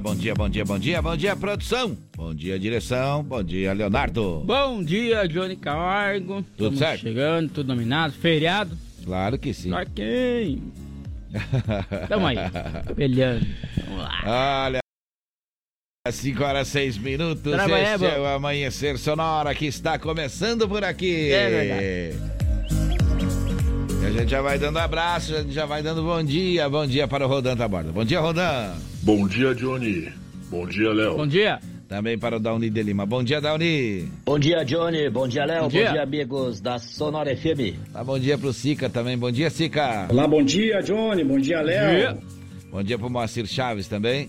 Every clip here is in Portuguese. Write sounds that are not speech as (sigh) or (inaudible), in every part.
Dia, bom dia, bom dia, bom dia, bom dia, produção. Bom dia, direção. Bom dia, Leonardo. Bom dia, Johnny Camargo. Tudo Estamos certo? chegando, tudo dominado. Feriado? Claro que sim. Pra quem? Tamo aí, (laughs) peleando. Vamos lá. Olha, 5 horas 6 minutos. Trabalhar, este é bom. o Amanhecer Sonora que está começando por aqui. É verdade. E a gente já vai dando abraço, a gente já vai dando bom dia. Bom dia para o Rodan Taborda. Bom dia, Rodan. Bom dia, Johnny. Bom dia, Léo. Bom dia. Também para o Dauni de Lima. Bom dia, Dauni. Bom dia, Johnny. Bom dia, Léo. Bom Bom dia. amigos da Sonora FM. Tá, bom dia pro Sica também. Bom dia, Sica. Olá, bom dia, Johnny. Bom dia, Léo. dia. Bom dia pro Moacir Chaves também.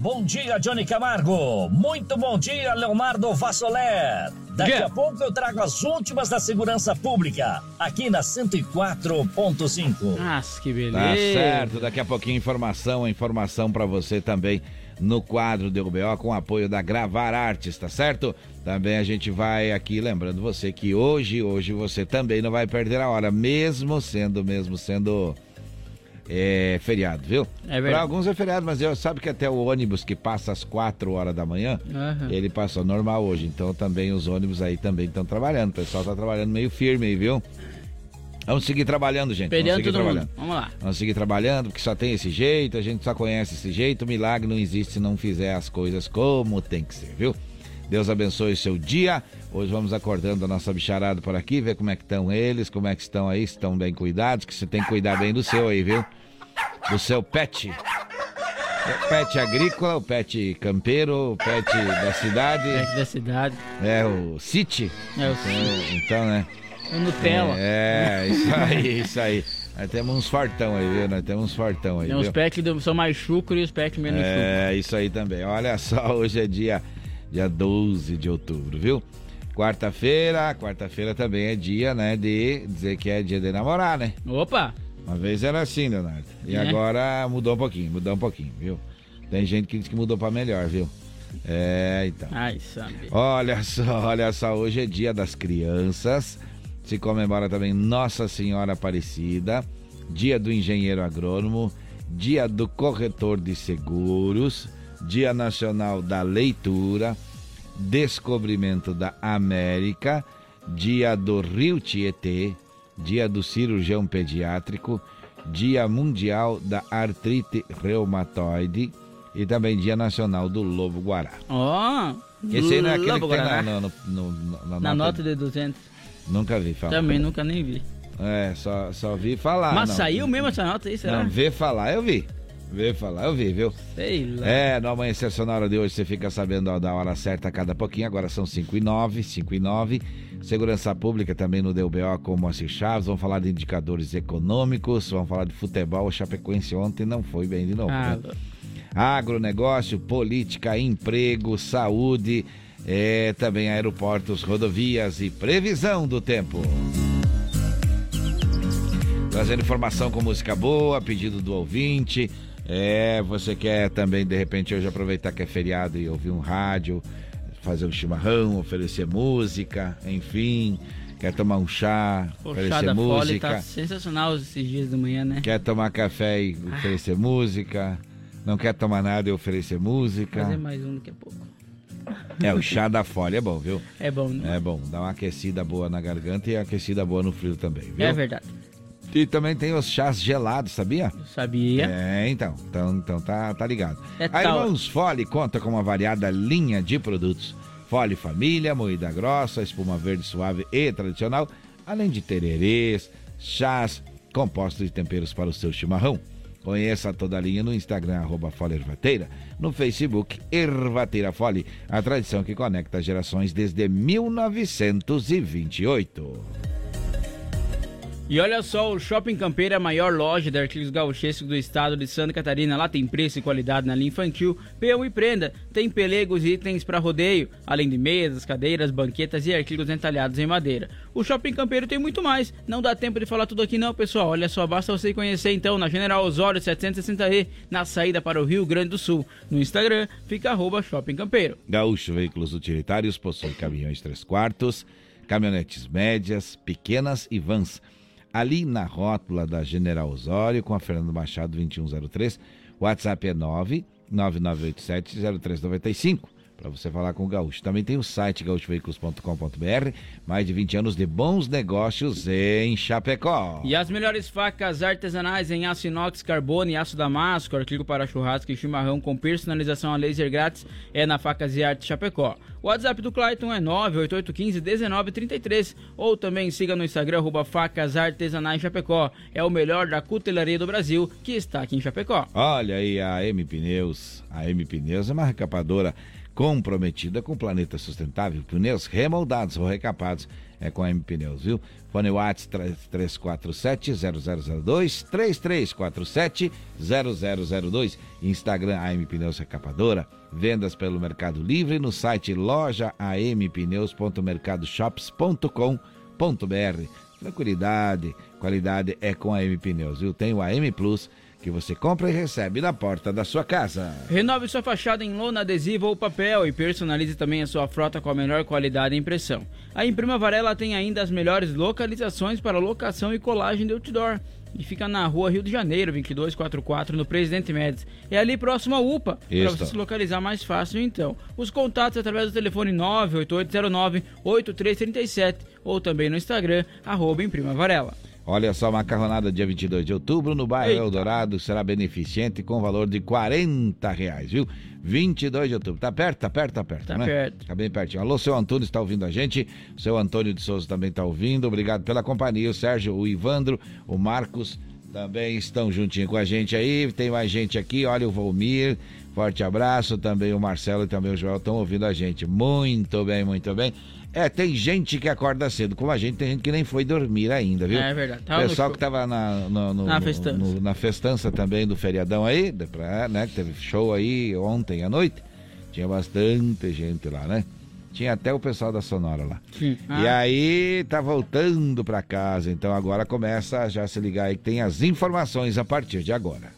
Bom dia, Johnny Camargo. Muito bom dia, Leonardo Vassoler. Daqui Dia. a pouco eu trago as últimas da segurança pública, aqui na 104.5. Nossa, que beleza. Tá certo, daqui a pouquinho informação, informação pra você também no quadro do UBO com apoio da Gravar Artes, tá certo? Também a gente vai aqui lembrando você que hoje, hoje você também não vai perder a hora, mesmo sendo, mesmo sendo é, feriado, viu? É verdade. Pra alguns é feriado, mas eu sabe que até o ônibus que passa às 4 horas da manhã, Aham. ele passou normal hoje, então também os ônibus aí também estão trabalhando, o pessoal tá trabalhando meio firme aí, viu? Vamos seguir trabalhando, gente. Vamos seguir trabalhando. mundo. Vamos lá. Vamos seguir trabalhando, porque só tem esse jeito, a gente só conhece esse jeito, o milagre não existe se não fizer as coisas como tem que ser, viu? Deus abençoe o seu dia. Hoje vamos acordando a nossa bicharada por aqui, ver como é que estão eles, como é que estão aí, se estão bem cuidados, que você tem que cuidar bem do seu aí, viu? Do seu pet. O pet agrícola, o pet campeiro, o pet da cidade, Perto da cidade. é o City. É o, É, Então, né? o Nutella. É, isso aí, isso aí. Nós temos uns fartão aí, viu? Nós temos uns fartão aí, Tem uns packs que são mais chucro e os packs menos chucro. É, isso aí também. Olha só, hoje é dia, dia 12 de outubro, viu? Quarta-feira, quarta-feira também é dia, né, de dizer que é dia de namorar, né? Opa! Uma vez era assim, Leonardo. E É. agora mudou um pouquinho, mudou um pouquinho, viu? Tem gente que diz que mudou pra melhor, viu? É, então. Ai, sabe. Olha só, olha só, hoje é dia das crianças. Se comemora também Nossa Senhora Aparecida, dia do engenheiro agrônomo, dia do corretor de seguros, dia nacional da leitura, descobrimento da América, dia do Rio Tietê, dia do cirurgião pediátrico, dia mundial da artrite reumatoide e também dia nacional do lobo guará. Ó! Esse aí não é aquele Lobo que tem na, Guaraná. no- no- no- na Na nota. nota de 200. Nunca vi falar. Também nunca nem vi. É, só, só vi falar. Mas não. saiu mesmo essa nota aí, será? Não, ver falar eu vi. Ver falar eu vi, viu? Sei lá. É, no Amanhecer Sonora de hoje você fica sabendo da hora certa a cada pouquinho. Agora são 5 e 9, 5 e 9. Segurança Pública também no DUBO com o Moacir Chaves. Vamos falar de indicadores econômicos. Vamos falar de futebol. O Chapecoense ontem não foi bem de novo. Ah, né? agronegócio, política, emprego, saúde, é, também aeroportos, rodovias e previsão do tempo. Trazendo informação com música boa, pedido do ouvinte. É, você quer também, de repente, hoje aproveitar que é feriado e ouvir um rádio, fazer um chimarrão, oferecer música, enfim. Quer tomar um chá, o chá oferecer da Fole música. tá sensacional esses dias de manhã, né? Quer tomar café e oferecer música. Não quer tomar nada e oferecer música. Fazer mais um daqui a pouco. É, o chá da folha é bom, viu? É bom, né? É bom, dá uma aquecida boa na garganta e aquecida boa no frio também, viu? É, verdade. E também tem os chás gelados, sabia? Eu sabia. É, então, então, então tá, tá ligado. É a tal. Irmãos Fole conta com uma variada linha de produtos. Fole Família, moída grossa, espuma verde suave e tradicional, além de tererês, chás, compostos e temperos para o seu chimarrão. Conheça toda a linha no Instagram, arroba Fole Ervateira, no Facebook Ervateira Fole, a tradição que conecta gerações desde 1928. E olha só, o Shopping Campeiro é a maior loja de artigos gauchescos do estado de Santa Catarina. Lá tem preço e qualidade na linha infantil, peão e prenda. Tem pelegos e itens para rodeio, além de mesas, cadeiras, banquetas e artigos entalhados em madeira. O Shopping Campeiro tem muito mais. Não dá tempo de falar tudo aqui não, pessoal. Olha só, basta você conhecer então na General Osório 760E, na saída para o Rio Grande do Sul. No Instagram, fica arroba Shopping Campeiro. Gaúcho Veículos Utilitários possui caminhões 3 quartos, caminhonetes médias, pequenas e vans ali na rótula da General Osório, com a Fernando Machado 2103. O WhatsApp é 999870395 para você falar com o Gaúcho. Também tem o site gaúchoveículos.com.br, mais de 20 anos de bons negócios em Chapecó. E as melhores facas artesanais em aço inox, carbono e aço damasco, artigo para churrasco e chimarrão com personalização a laser grátis é na Facas e Arte Chapecó. O WhatsApp do Clayton é 988151933 ou também siga no Instagram arroba facas artesanais Chapecó. É o melhor da cutelaria do Brasil que está aqui em Chapecó. Olha aí a M Pneus. A M Pneus é uma recapadora comprometida com o planeta sustentável. Pneus remoldados ou recapados é com a M Pneus, viu? Fone Whats 3347-0002, 3347-0002. Instagram AM Pneus Recapadora. Vendas pelo Mercado Livre no site loja ampneus.mercadoshops.com.br. Tranquilidade, qualidade é com a M Pneus, viu? Tem o AM Plus que você compra e recebe na porta da sua casa. Renove sua fachada em lona adesiva ou papel e personalize também a sua frota com a melhor qualidade e impressão. A Imprima Varela tem ainda as melhores localizações para locação e colagem de outdoor. E fica na rua Rio de Janeiro, 2244, no Presidente Médici. É ali próximo ao UPA, para você se localizar mais fácil então. Os contatos através do telefone 98809-8337 ou também no Instagram, arroba Imprima Varela. Olha só, macarronada dia 22 de outubro no bairro Eita. Eldorado será beneficente com valor de 40 reais, viu? 22 de outubro. Tá perto, tá perto, tá perto, tá né? perto. Tá bem pertinho. Alô, seu Antônio está ouvindo a gente. O seu Antônio de Souza também está ouvindo. Obrigado pela companhia. O Sérgio, o Ivandro, o Marcos também estão juntinho com a gente aí. Tem mais gente aqui. Olha o Volmir. Forte abraço. Também o Marcelo e também o Joel estão ouvindo a gente. Muito bem, muito bem. É, tem gente que acorda cedo, como a gente, tem gente que nem foi dormir ainda, viu? É verdade. O pessoal que tava na, no, no, na, festança. No, na festança também do feriadão aí, né? Que teve show aí ontem à noite. Tinha bastante gente lá, né? Tinha até o pessoal da Sonora lá. Sim. Ah. E aí tá voltando para casa, então agora começa a já se ligar aí que tem as informações a partir de agora.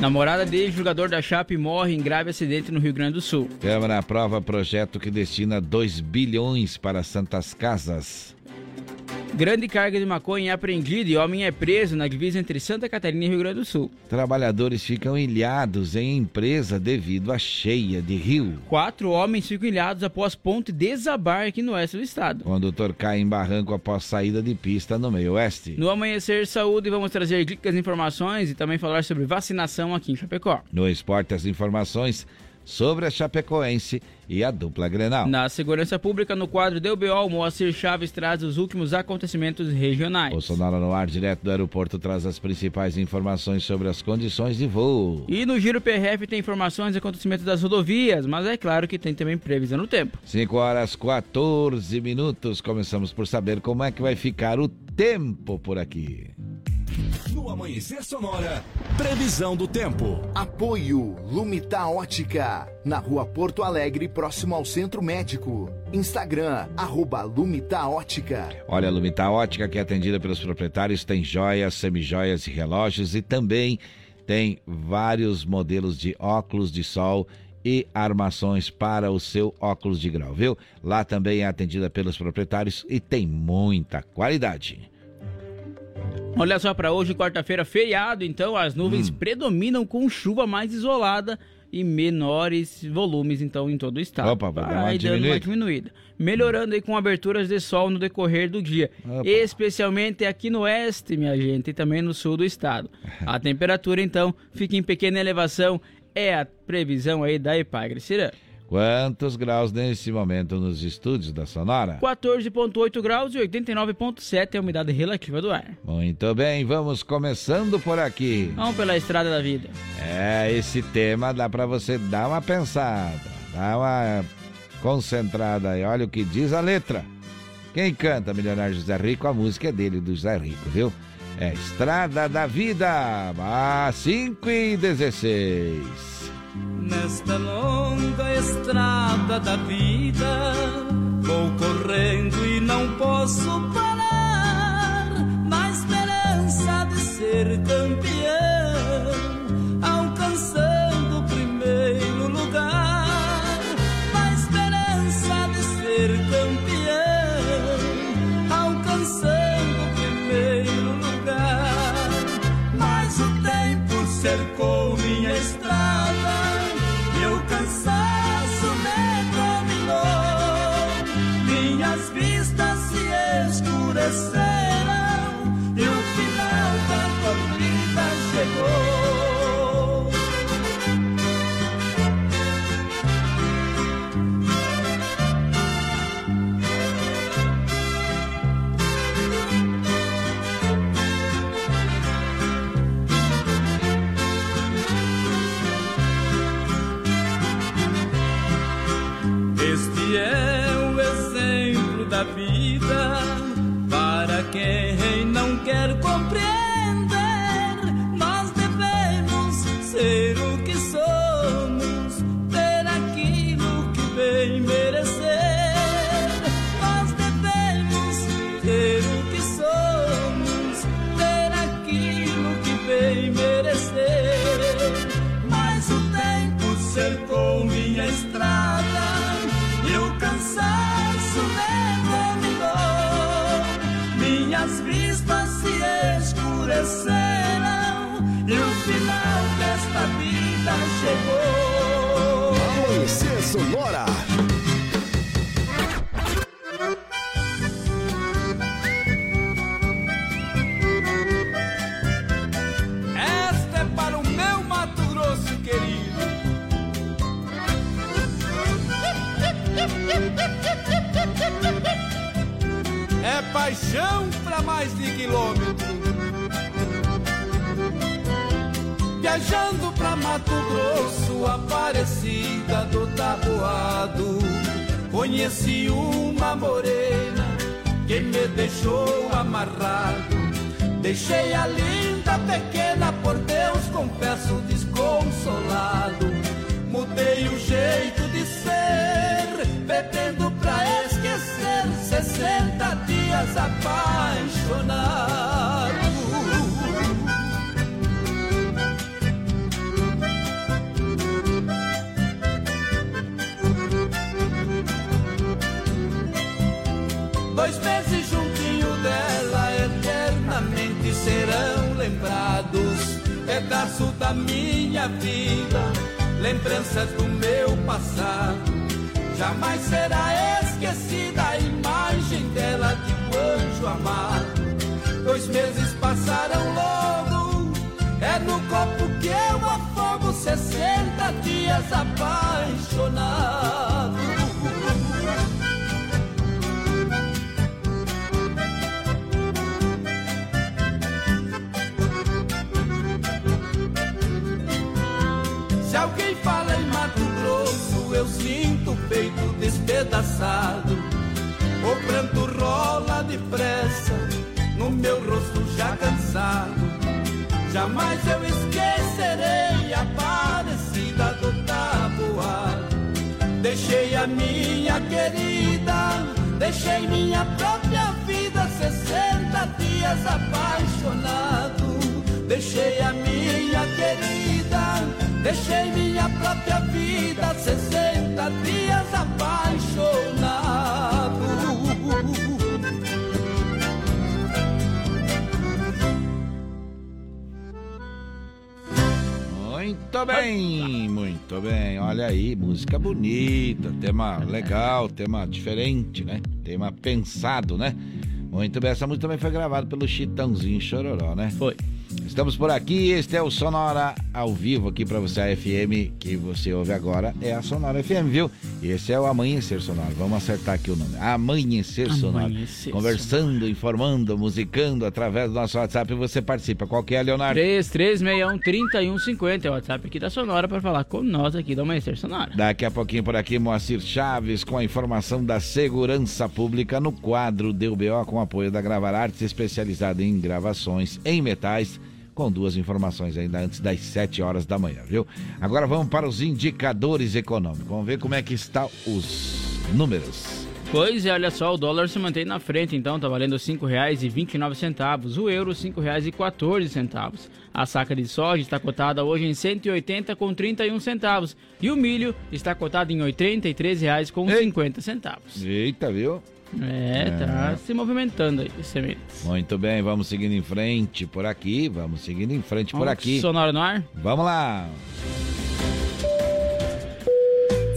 Namorada de jogador da Chape morre em grave acidente no Rio Grande do Sul. Câmara aprova projeto que destina 2 bilhões para Santas Casas. Grande carga de maconha é apreendida e homem é preso na divisa entre Santa Catarina e Rio Grande do Sul. Trabalhadores ficam ilhados em empresa devido à cheia de rio. Quatro homens ficam ilhados após ponte desabar aqui no oeste do estado. Condutor cai em barranco após saída de pista no meio oeste. No Amanhecer Saúde vamos trazer dicas, informações e também falar sobre vacinação aqui em Chapecó. No esporte as informações sobre a Chapecoense e a dupla Grenal. Na segurança pública, no quadro do BO, Moacir Chaves traz os últimos acontecimentos regionais. O Sonora no ar, direto do aeroporto, traz as principais informações sobre as condições de voo. E no Giro PRF tem informações e acontecimentos das rodovias, mas é claro que tem também previsão no tempo. 5 horas 14 minutos. Começamos por saber como é que vai ficar o tempo por aqui. No Amanhecer Sonora, previsão do tempo. Apoio Lumita Ótica, na rua Porto Alegre, próximo ao Centro Médico. Instagram, arroba Lumita Ótica. Olha, a Lumita Ótica, que é atendida pelos proprietários, tem joias, semijoias e relógios e também tem vários modelos de óculos de sol e armações para o seu óculos de grau, viu? Lá também é atendida pelos proprietários e tem muita qualidade. Olha só para hoje, quarta-feira, feriado, então as nuvens hum. predominam com chuva mais isolada e menores volumes, então, em todo o estado. Opa, vai dar uma diminuída. uma diminuída. Melhorando aí com aberturas de sol no decorrer do dia. Opa. Especialmente aqui no oeste, minha gente, e também no sul do estado. A (laughs) temperatura, então, fica em pequena elevação. É a previsão aí da Epagre. Será? Quantos graus nesse momento nos estúdios da Sonora? 14,8 graus e 89,7 é a umidade relativa do ar. Muito bem, vamos começando por aqui. Vamos pela estrada da vida. É, esse tema dá para você dar uma pensada, dar uma concentrada aí. Olha o que diz a letra. Quem canta Milionário José Rico, a música é dele, do José Rico, viu? É Estrada da Vida, a 5 e 16. Nesta longa estrada da vida, vou correndo e não posso parar, paixão pra mais de quilômetro. Viajando pra Mato Grosso, Aparecida do Taboado. Conheci uma morena que me deixou amarrado. Deixei a linda pequena, por Deus confesso desconsolado. Mudei o jeito de ser, bebendo pra esquecer. 60 dias apaixonado. Dois meses juntinho dela, eternamente serão lembrados. Pedaço da minha vida, lembranças do meu passado. Jamais será esquecida a imagem dela de um anjo amado. Dois meses passaram logo, é no copo que eu afogo 60 dias apaixonado. Sinto o peito despedaçado. O pranto rola depressa no meu rosto já cansado. Jamais eu esquecerei a parecida do tabuado. Deixei a minha querida, deixei minha própria vida, 60 dias apaixonado. Deixei a minha querida, deixei minha própria vida, 60 dias apaixonado. Muito bem, muito bem. Olha aí, música bonita, tema legal, tema diferente, né? Tema pensado, né? Muito bem, essa música também foi gravada pelo Chitãozinho Chororó, né? Foi. Estamos por aqui, este é o Sonora ao vivo aqui para você, a FM que você ouve agora é a Sonora FM, viu? Esse é o Amanhecer Sonora, vamos acertar aqui o nome. Amanhecer Sonora. Amanhecer Conversando, Sonora. informando, musicando através do nosso WhatsApp você participa. Qual que é, Leonardo? 3361-3150 é o WhatsApp aqui da Sonora para falar com nós aqui do Amanhecer Sonora. Daqui a pouquinho por aqui, Moacir Chaves com a informação da segurança pública no quadro DBO com apoio da Gravar Artes, especializada em gravações em metais, com duas informações ainda antes das 7 horas da manhã, viu? Agora vamos para os indicadores econômicos. Vamos ver como é que estão os números. Pois é, olha só, o dólar se mantém na frente, então tá valendo R$ 5,29, o euro R$ 5,14. A saca de soja está cotada hoje em 180 com 31 centavos e o milho está cotado em 83 reais com 50 centavos. Eita, viu? É, tá se movimentando aí, sementes. Muito bem, vamos seguindo em frente por aqui, vamos seguindo em frente por Vamos, aqui. Sonora no ar? Vamos lá.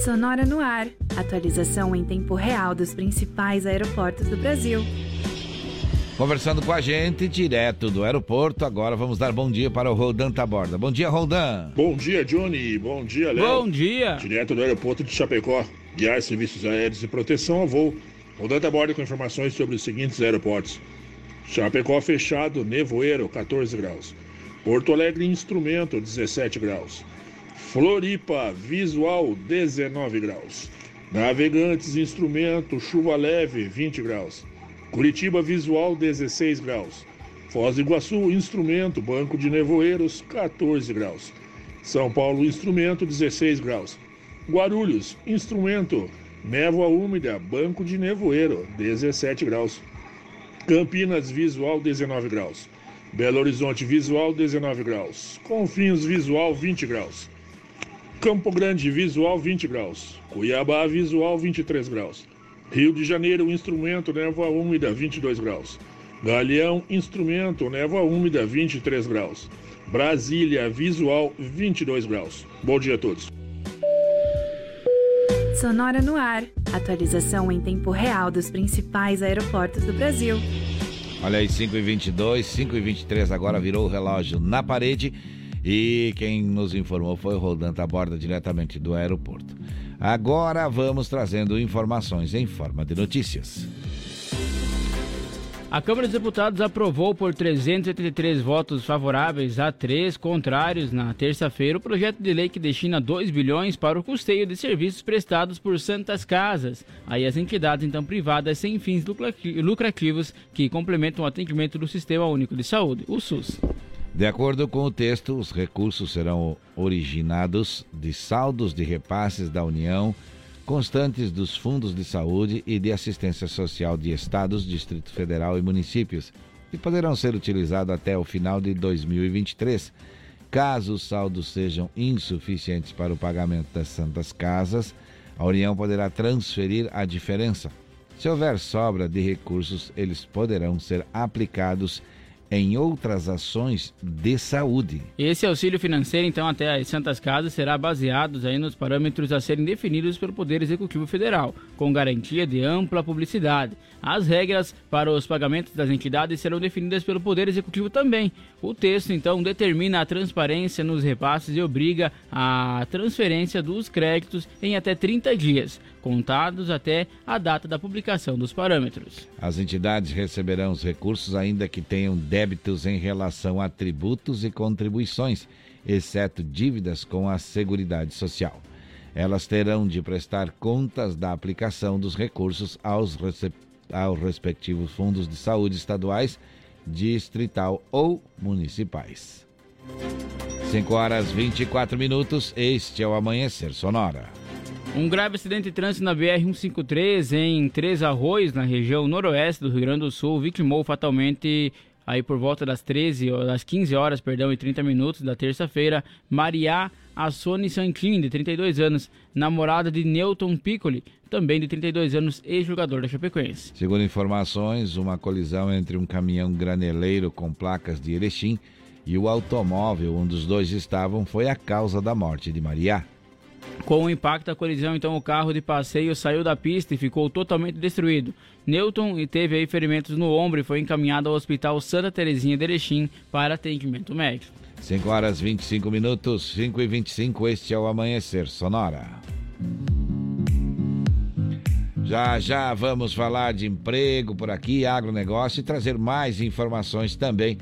Sonora no ar. Atualização em tempo real dos principais aeroportos do Brasil. Conversando com a gente, direto do aeroporto, agora vamos dar bom dia para o Roldan Taborda. Bom dia, Roldan. Bom dia, Johnny. Bom dia, Léo. Bom dia! Direto do aeroporto de Chapecó. Guiar serviços aéreos e proteção ao voo. Rodando a bordo com informações sobre os seguintes aeroportos. Chapecó fechado, nevoeiro, 14 graus. Porto Alegre, instrumento, 17 graus. Floripa, visual, 19 graus. Navegantes, instrumento, chuva leve, 20 graus. Curitiba, visual, 16 graus. Foz do Iguaçu, instrumento, banco de nevoeiros, 14 graus. São Paulo, instrumento, 16 graus. Guarulhos, instrumento, névoa úmida, banco de nevoeiro, 17 graus. Campinas, visual, 19 graus. Belo Horizonte, visual, 19 graus. Confins, visual, 20 graus. Campo Grande, visual, 20 graus. Cuiabá, visual, 23 graus. Rio de Janeiro, instrumento, névoa úmida, 22 graus. Galeão, instrumento, névoa úmida, 23 graus. Brasília, visual, 22 graus. Bom dia a todos. Sonora no ar. Atualização em tempo real dos principais aeroportos do Brasil. Olha aí, 5 e 22 5 e 23 agora virou o relógio na parede. E quem nos informou foi o Roldan Taborda, diretamente do aeroporto. Agora vamos trazendo informações em forma de notícias. A Câmara dos Deputados aprovou por 383 votos favoráveis a três contrários na terça-feira o projeto de lei que destina 2 bilhões para o custeio de serviços prestados por santas casas, aí as entidades então privadas sem fins lucrativos que complementam o atendimento do Sistema Único de Saúde, o SUS. De acordo com o texto, os recursos serão originados de saldos de repasses da União constantes dos fundos de saúde e de assistência social de estados, Distrito Federal e municípios, e poderão ser utilizados até o final de 2023. Caso os saldos sejam insuficientes para o pagamento das santas casas, a União poderá transferir a diferença. Se houver sobra de recursos, eles poderão ser aplicados em outras ações de saúde. Esse auxílio financeiro, então, até as Santas Casas, será baseado aí nos parâmetros a serem definidos pelo Poder Executivo Federal, com garantia de ampla publicidade. As regras para os pagamentos das entidades serão definidas pelo Poder Executivo também. O texto, então, determina a transparência nos repasses e obriga a transferência dos créditos em até 30 dias, contados até a data da publicação dos parâmetros. As entidades receberão os recursos ainda que tenham débitos em relação a tributos e contribuições, exceto dívidas com a Seguridade Social. Elas terão de prestar contas da aplicação dos recursos aos, aos respectivos fundos de saúde estaduais, distrital ou municipais. 5 horas 24 minutos, este é o Amanhecer Sonora. Um grave acidente de trânsito na BR-153 em Três Arroios, na região noroeste do Rio Grande do Sul, vitimou fatalmente aí por volta das 13 das 15 horas, perdão, e 30 minutos da terça-feira, Maria Assone Santin, de 32 anos, namorada de Newton Piccoli, também de 32 anos, ex-jogador da Chapecoense. Segundo informações, uma colisão entre um caminhão graneleiro com placas de Erechim e o automóvel onde os dois estavam foi a causa da morte de Maria. Com o impacto da colisão, então o carro de passeio saiu da pista e ficou totalmente destruído. Newton teve aí ferimentos no ombro e foi encaminhado ao Hospital Santa Terezinha de Erechim para atendimento médico. 5 horas 25 minutos, 5 e 25, este é o Amanhecer Sonora. Já já vamos falar de emprego por aqui, agronegócio e trazer mais informações também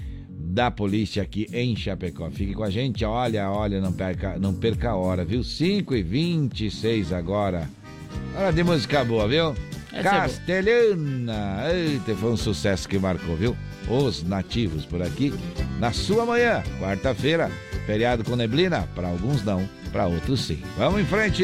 da polícia aqui em Chapecó. Fique com a gente, olha, olha, não perca, não perca a hora, viu? 5 e 26 agora. Hora de música boa, viu? Essa é Castelhana! Eita, foi um sucesso que marcou, viu? Os nativos por aqui. Na sua manhã, quarta-feira, feriado com neblina, para alguns não, para outros sim. Vamos em frente!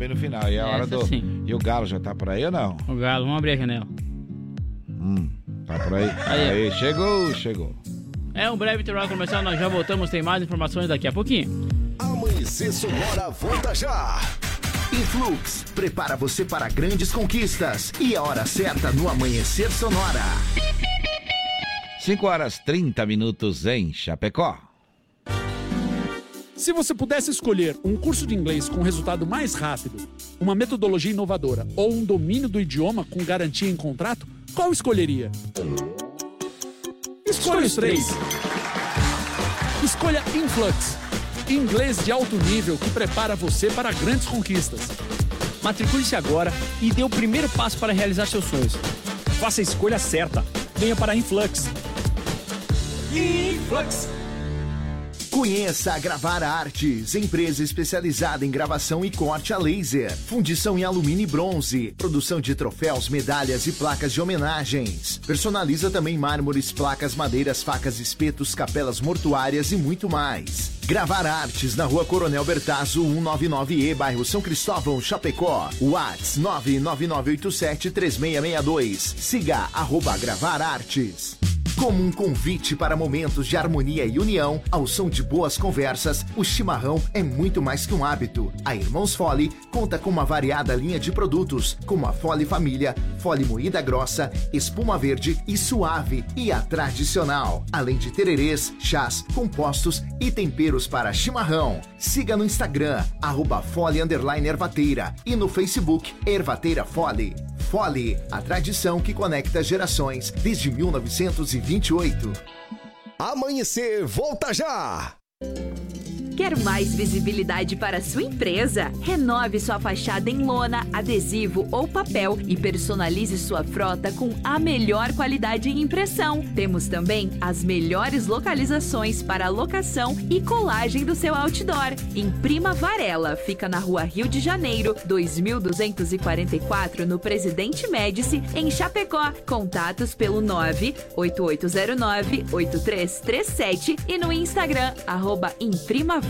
Bem no final. E é a hora Essa do. sim. E o Galo já tá por aí ou não? O Galo, vamos abrir a janela. Hum, tá por aí. Aí, Aí, chegou, chegou. É um breve intervalo comercial, nós já voltamos, tem mais informações daqui a pouquinho. Amanhecer Sonora volta já. Influx prepara você para grandes conquistas e a hora certa no Amanhecer Sonora. 5 horas 30 minutos em Chapecó. Se você pudesse escolher um curso de inglês com resultado mais rápido, uma metodologia inovadora ou um domínio do idioma com garantia em contrato, qual escolheria? Escolha os três. Escolha Influx. Inglês de alto nível que prepara você para grandes conquistas. Matricule-se agora e dê o primeiro passo para realizar seus sonhos. Faça a escolha certa. Venha para Influx. Influx. Conheça a Gravar Artes, empresa especializada em gravação e corte a laser, fundição em alumínio e bronze, produção de troféus, medalhas e placas de homenagens. Personaliza também mármores, placas, madeiras, facas, espetos, capelas mortuárias e muito mais. Gravar Artes na Rua Coronel Bertazzo, 199E, bairro São Cristóvão, Chapecó. Whats 999873662. Siga arroba Gravar Artes. Como um convite para momentos de harmonia e união, ao som de boas conversas, o chimarrão é muito mais que um hábito. A Irmãos Fole conta com uma variada linha de produtos, como a Fole Família, Fole Moída Grossa, Espuma Verde e Suave e a Tradicional. Além de tererês, chás, compostos e temperos para chimarrão. Siga no Instagram, arroba Fole Ervateira e no Facebook Ervateira Fole. Fole, a tradição que conecta gerações desde 1928. Amanhecer, volta já! Quer mais visibilidade para sua empresa? Renove sua fachada em lona, adesivo ou papel e personalize sua frota com a melhor qualidade em impressão. Temos também as melhores localizações para locação e colagem do seu outdoor. Imprima Varela, fica na rua Rio de Janeiro, 2244, no Presidente Médici, em Chapecó. Contatos pelo 98809-8337 e no Instagram, arroba Imprima Varela.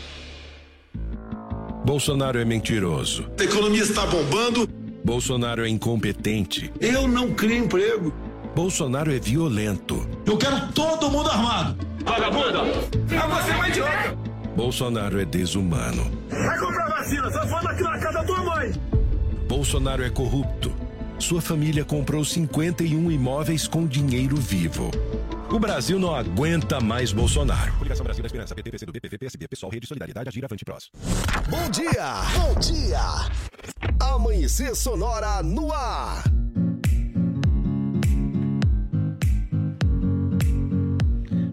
Bolsonaro é mentiroso. A economia está bombando. Bolsonaro é incompetente. Eu não crio emprego. Bolsonaro é violento. Eu quero todo mundo armado. Vagabunda! Ah, você é um idiota! Bolsonaro é desumano. Vai comprar vacina, só fala aqui na casa da tua mãe. Bolsonaro é corrupto. Sua família comprou 51 imóveis com dinheiro vivo. O Brasil não aguenta mais Bolsonaro. Coligação Brasil da Esperança, PT, PCdoB, PV, PSB, Pessoal, Rede Solidariedade, Agir, Avante, Prós. Bom dia, bom dia. Amanhecer Sonora no ar.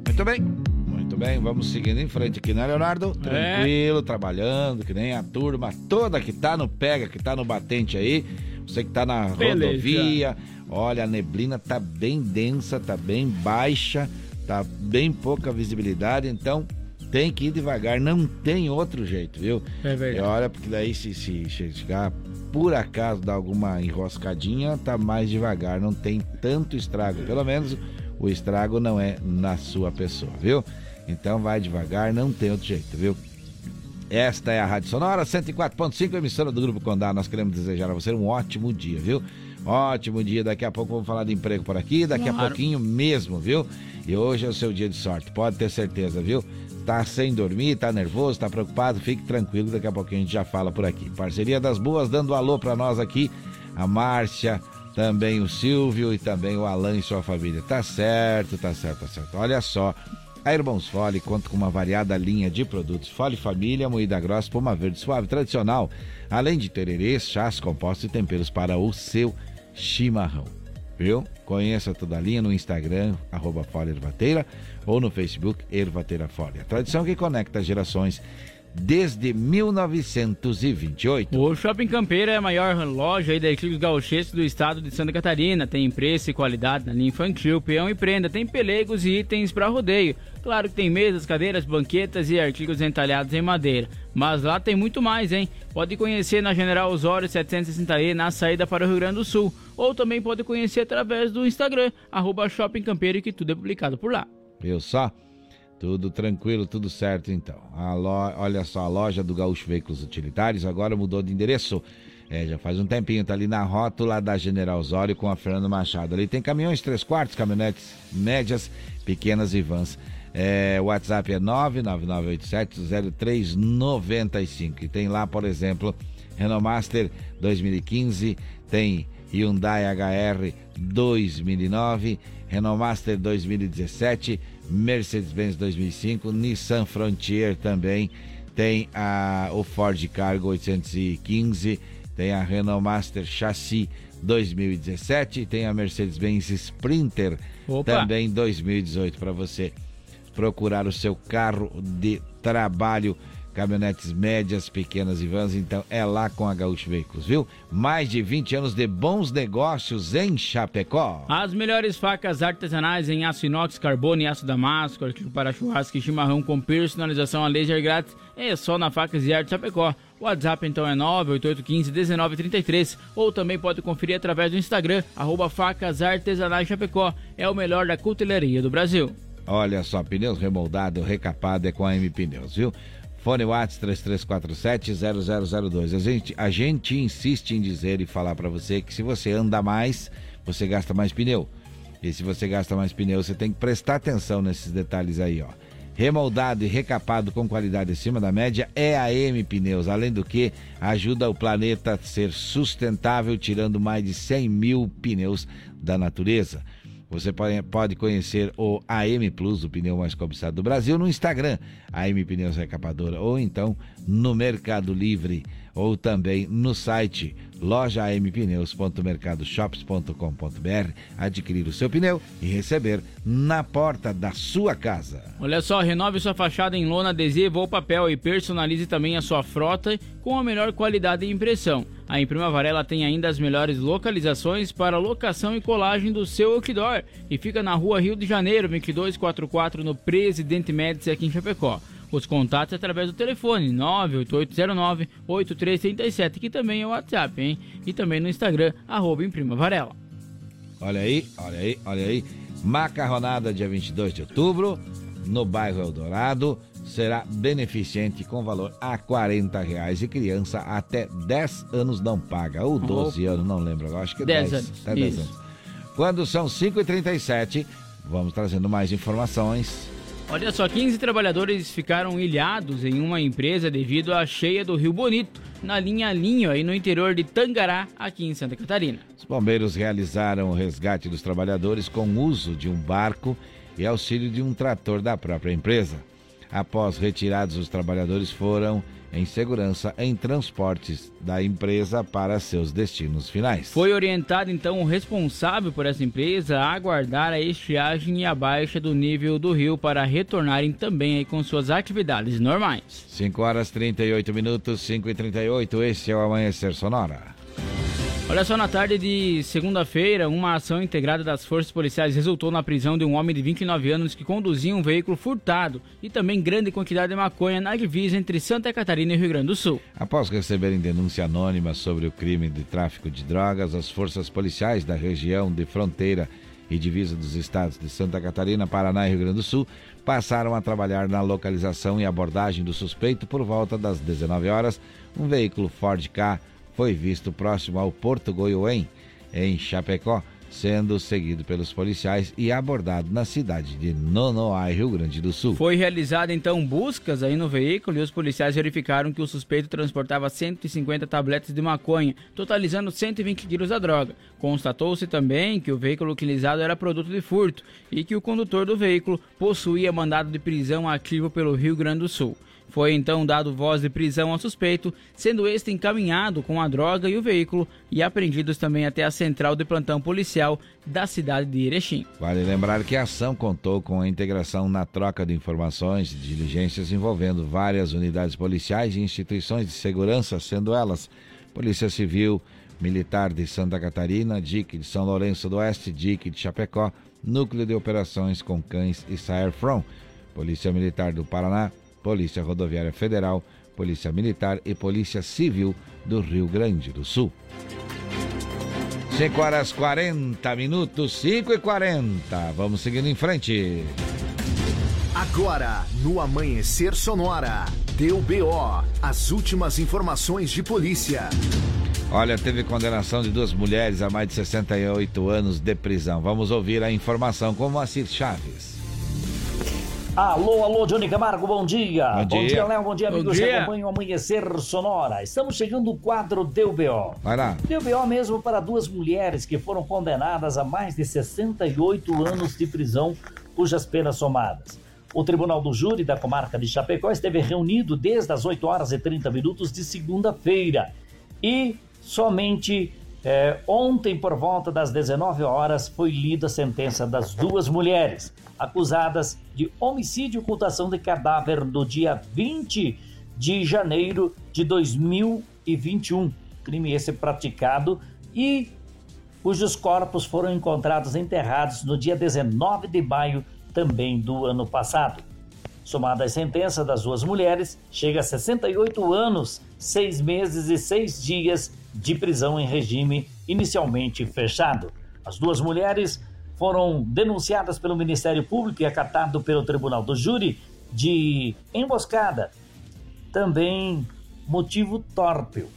Muito bem, muito bem, vamos seguindo em frente aqui, né, Leonardo? Tranquilo, trabalhando, que nem a turma toda que tá no pega, que tá no batente aí. Você que tá na Beleza. rodovia, olha, a neblina tá bem densa, tá bem baixa, tá bem pouca visibilidade, então tem que ir devagar, não tem outro jeito, viu? É verdade. E olha, porque daí se, se chegar por acaso dar alguma enroscadinha, tá mais devagar, não tem tanto estrago. Pelo menos o estrago não é na sua pessoa, viu? Então vai devagar, não tem outro jeito, viu? Esta é a Rádio Sonora 104.5, emissora do Grupo Condá. Nós queremos desejar a você um ótimo dia, viu? Ótimo dia. Daqui a pouco vamos falar de emprego por aqui, daqui a Claro. pouquinho mesmo, viu? E hoje é o seu dia de sorte, pode ter certeza, viu? Tá sem dormir, tá nervoso, tá preocupado, fique tranquilo, daqui a pouquinho a gente já fala por aqui. Parceria das boas, dando alô pra nós aqui, a Márcia, também o Silvio e também o Alan e sua família. Tá certo, tá certo, tá certo. Olha só, a Irmãos Fole conta com uma variada linha de produtos Fole Família, moída grossa, poma verde suave tradicional, além de tererês, chás, compostos e temperos para o seu chimarrão. Viu? Conheça toda a linha no Instagram, arroba Fole Ervateira, ou no Facebook Ervateira Fole. A tradição que conecta gerações desde 1928. O Shopping Campeiro é a maior loja de artigos gauchescos do estado de Santa Catarina. Tem preço e qualidade na linha infantil, peão e prenda. Tem pelegos e itens para rodeio. Claro que tem mesas, cadeiras, banquetas e artigos entalhados em madeira. Mas lá tem muito mais, hein? Pode conhecer na General Osório 760E, na saída para o Rio Grande do Sul. Ou também pode conhecer através do Instagram, arroba Shopping Campeiro, que tudo é publicado por lá. Viu só? Tudo tranquilo, tudo certo então. Lo... Olha só, a loja do Gaúcho Veículos Utilitários agora mudou de endereço. É, já faz um tempinho, tá ali na rótula da General Osório com a Fernando Machado. Ali tem caminhões três quartos, caminhonetes médias, pequenas e vans. É, o WhatsApp é 999870395. E tem lá, por exemplo, Renault Master 2015, tem Hyundai HR 2009, Renault Master 2017, Mercedes-Benz 2005, Nissan Frontier também, tem a, o Ford Cargo 815, tem a Renault Master Chassis 2017, tem a Mercedes-Benz Sprinter Opa. também 2018 para você procurar o seu carro de trabalho caminhonetes médias, pequenas e vans, então é lá com a Gaúcho Veículos, viu? Mais de 20 anos de bons negócios em Chapecó. As melhores facas artesanais em aço inox, carbono e aço damasco, artigo para churrasco e chimarrão com personalização a laser grátis, é só na Facas e Arte Chapecó. O WhatsApp então é 988151933 ou também pode conferir através do Instagram, arroba Facas Artesanais Chapecó. É o melhor da cutelaria do Brasil. Olha só, pneus remoldado, recapado é com a M Pneus, viu? Fone Whats 3347-0002. A gente, a gente insiste em dizer e falar para você que se você anda mais, você gasta mais pneu. E se você gasta mais pneu, você tem que prestar atenção nesses detalhes aí, ó. Remoldado e recapado com qualidade acima da média é a M Pneus. Além do que, ajuda o planeta a ser sustentável, tirando mais de 100 mil pneus da natureza. Você pode, conhecer o AM Plus, o pneu mais cobiçado do Brasil, no Instagram, AM Pneus Recapadora, ou então no Mercado Livre, ou também no site lojaampneus.mercadoshops.com.br, adquirir o seu pneu e receber na porta da sua casa. Olha só, renove sua fachada em lona, adesivo ou papel e personalize também a sua frota com a melhor qualidade de impressão. A Imprima Varela tem ainda as melhores localizações para locação e colagem do seu outdoor e fica na rua Rio de Janeiro, 2244, no Presidente Médici, aqui em Chapecó. Os contatos através do telefone 98809-8337, que também é o WhatsApp, hein? E também no Instagram, arroba Imprima Varela. Olha aí, olha aí, olha aí. Macarronada dia 22 de outubro, no bairro Eldorado, será beneficente com valor a 40 reais e criança até 10 anos não paga, ou 12 anos, não lembro agora, acho que é 10 10, anos, até 10 isso. anos. Quando são 5h37, vamos trazendo mais informações. Olha só, 15 trabalhadores ficaram ilhados em uma empresa devido à cheia do Rio Bonito, na linha Linho, aí no interior de Tangará, aqui em Santa Catarina. Os bombeiros realizaram o resgate dos trabalhadores com uso de um barco e auxílio de um trator da própria empresa. Após retirados, os trabalhadores foram em segurança em transportes da empresa para seus destinos finais. Foi orientado então o responsável por essa empresa a aguardar a estiagem e a baixa do nível do rio para retornarem também com suas atividades normais. 5 horas 38 minutos, 5 e 38 esse é o Amanhecer Sonora. Olha só, na tarde de segunda-feira, uma ação integrada das forças policiais resultou na prisão de um homem de 29 anos que conduzia um veículo furtado e também grande quantidade de maconha na divisa entre Santa Catarina e Rio Grande do Sul. Após receberem denúncia anônima sobre o crime de tráfico de drogas, as forças policiais da região de fronteira e divisa dos estados de Santa Catarina, Paraná e Rio Grande do Sul passaram a trabalhar na localização e abordagem do suspeito por volta das 19 horas. Um veículo Ford K foi visto próximo ao Porto Goiôem, em Chapecó, sendo seguido pelos policiais e abordado na cidade de Nonoai, Rio Grande do Sul. Foi realizada então buscas aí no veículo e os policiais verificaram que o suspeito transportava 150 tabletes de maconha, totalizando 120 quilos da droga. Constatou-se também que o veículo utilizado era produto de furto e que o condutor do veículo possuía mandado de prisão ativo pelo Rio Grande do Sul. Foi então dado voz de prisão ao suspeito, sendo este encaminhado com a droga e o veículo e apreendidos também até a central de plantão policial da cidade de Erechim. Vale lembrar que a ação contou com a integração na troca de informações e diligências envolvendo várias unidades policiais e instituições de segurança, sendo elas Polícia Civil, Militar de Santa Catarina, DIC de São Lourenço do Oeste, DIC de Chapecó, Núcleo de Operações com Cães e Saerfrom, Polícia Militar do Paraná, Polícia Rodoviária Federal, Polícia Militar e Polícia Civil do Rio Grande do Sul. 5 horas 40 minutos, 5 e 40. Vamos seguindo em frente. Agora, no Amanhecer Sonora, deu BO, as últimas informações de polícia. Olha, teve condenação de duas mulheres a mais de 68 anos de prisão. Vamos ouvir a informação com Moacir Chaves. Alô, alô, Johnny Camargo, bom dia. Bom dia. Léo, bom dia, Bom amigos dia. que acompanham o Amanhecer Sonora. Estamos chegando no quadro Deu BO. Vai lá. Deu BO mesmo para duas mulheres que foram condenadas a mais de 68 anos de prisão, cujas penas somadas. O Tribunal do Júri da comarca de Chapecó esteve reunido desde as 8 horas e 30 minutos de segunda-feira. E somente eh, ontem, por volta das 19 horas, foi lida a sentença das duas mulheres, acusadas de homicídio e ocultação de cadáver no dia 20 de janeiro de 2021. Crime esse praticado e cujos corpos foram encontrados enterrados no dia 19 de maio também do ano passado. Somada a sentença das duas mulheres, chega a 68 anos, 6 meses e 6 dias de prisão em regime inicialmente fechado. As duas mulheres foram denunciadas pelo Ministério Público e acatado pelo Tribunal do Júri de emboscada, também motivo tórpeo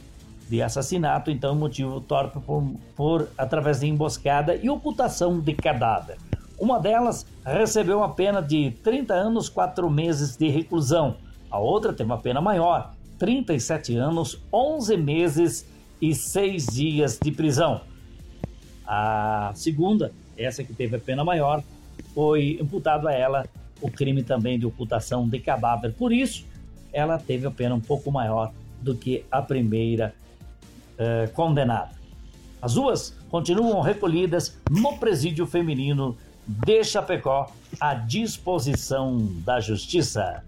de assassinato, então motivo torpe por, por através de emboscada e ocultação de cadáver. Uma delas recebeu uma pena de 30 anos, 4 meses de reclusão. A outra tem uma pena maior, 37 anos, 11 meses e 6 dias de prisão. A segunda, essa que teve a pena maior, foi imputado a ela o crime também de ocultação de cadáver. Por isso, ela teve a pena um pouco maior do que a primeira eh, condenada. As duas continuam recolhidas no presídio feminino de Chapecó à disposição da justiça.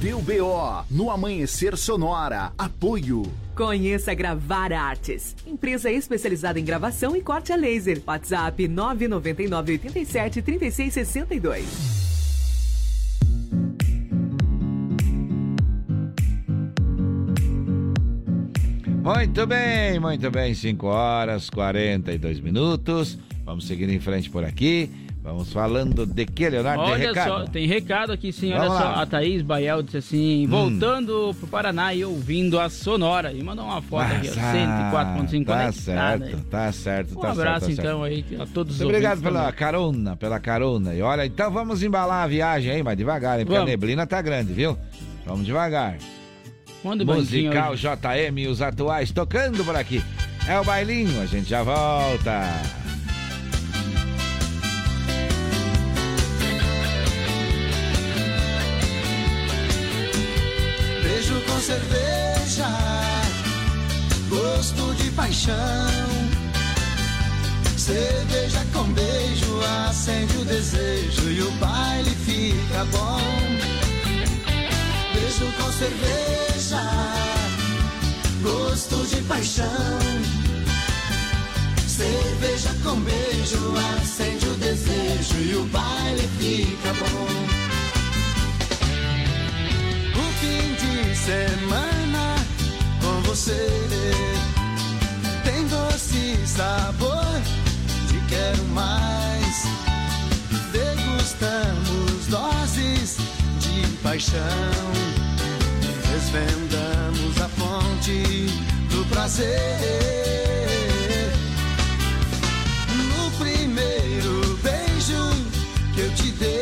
Deu BO no Amanhecer Sonora. Apoio. Conheça Gravar Artes, empresa especializada em gravação e corte a laser. WhatsApp 999 87 36 62. Muito bem, muito bem. 5 horas 42 minutos. Vamos seguir em frente por aqui. Vamos falando de que, Leonardo? tem Olha recado? só, tem recado aqui sim, olha Vamos só. lá. A Thaís Baiel disse assim: Hum. voltando pro Paraná e ouvindo a Sonora. E mandou uma foto aqui, ó, 104.5 Tá certo, aí. tá certo, Um tá certo. abraço tá certo. então aí a todos os obrigado pela também. carona, pela carona. E olha, então vamos embalar a viagem aí, mas devagar, hein? Porque Vamos. a neblina tá grande, viu? Vamos devagar. Manda Musical hoje. JM, os atuais tocando por aqui. É o bailinho, a gente já volta. Cerveja, gosto de paixão. Cerveja com beijo acende o desejo e o baile fica bom. Beijo com cerveja, gosto de paixão. Cerveja com beijo acende o desejo e o baile fica bom. Fim de semana com você tem doce sabor de quero mais. Degustamos doses de paixão, desvendamos a fonte do prazer. No primeiro beijo que eu te dei,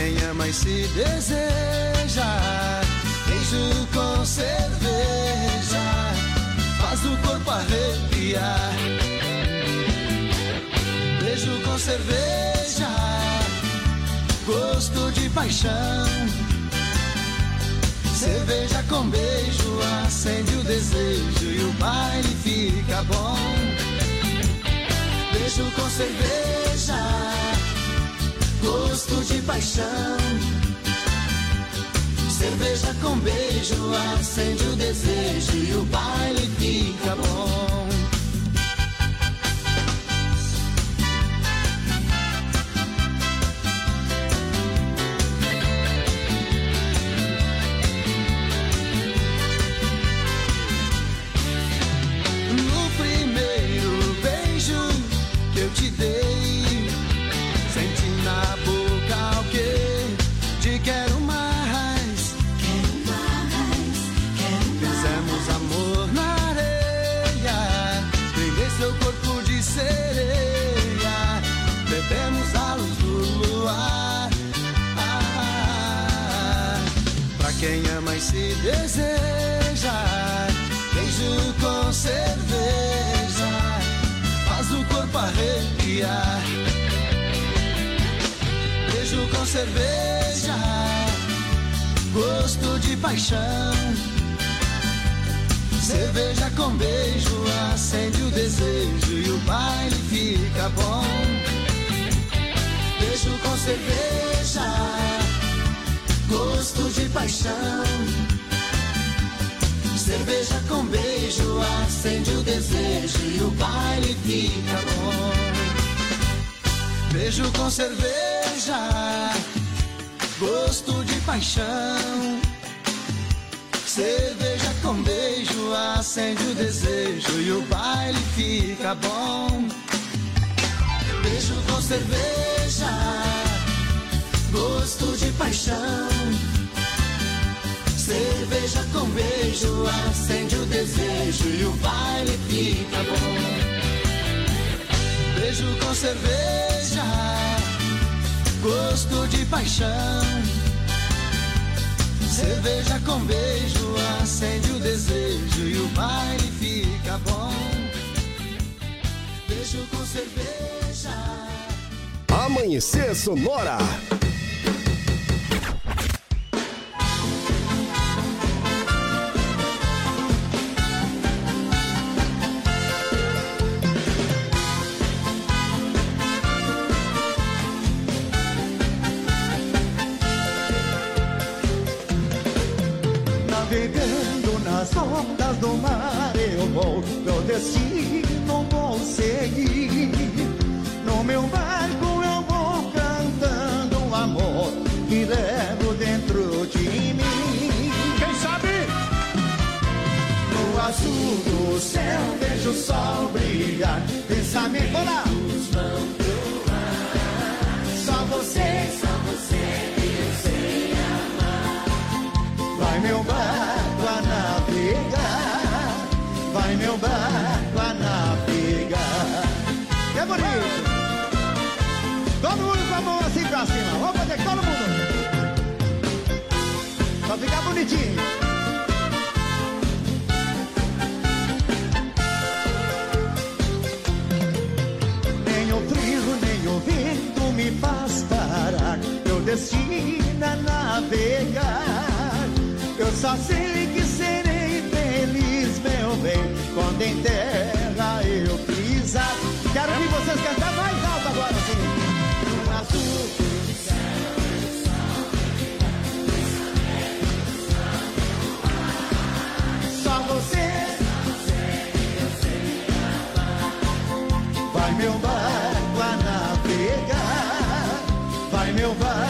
quem ama e se deseja, beijo com cerveja, faz o corpo arrepiar. Beijo com cerveja, gosto de paixão. Cerveja com beijo acende o desejo e o baile fica bom. Beijo com cerveja, gosto de paixão. Cerveja com beijo acende o desejo e o baile fica bom. Beijo com cerveja, gosto de paixão. Cerveja com beijo acende o desejo e o baile fica bom. Beijo com cerveja, gosto de paixão. Cerveja com beijo acende o desejo e o baile fica bom. Beijo com cerveja, gosto de paixão. Cerveja com beijo acende o desejo e o baile fica bom. Beijo com cerveja, gosto de paixão. Cerveja com beijo acende o desejo e o baile fica bom. Beijo com cerveja, gosto de paixão. Cerveja com beijo acende o desejo e o baile fica bom. Beijo com cerveja. Amanhecer Sonora. Destino vou seguir. No meu barco eu vou cantando o amor que levo dentro de mim. Quem sabe? No azul do céu vejo o sol brilhar, pro ar. Só você, só você eu sei amar. Vai meu barco a navegar, vai meu barco Todo mundo com a mão assim pra cima, vamos fazer todo mundo. Pra ficar bonitinho. Nem o frio, nem o vento me faz parar. Meu destino é navegar. Eu só sei que serei feliz, meu bem, quando em terra vocês cantar mais alto agora, assim. No azul Só você. Vai meu barco a navegar. Vai meu barco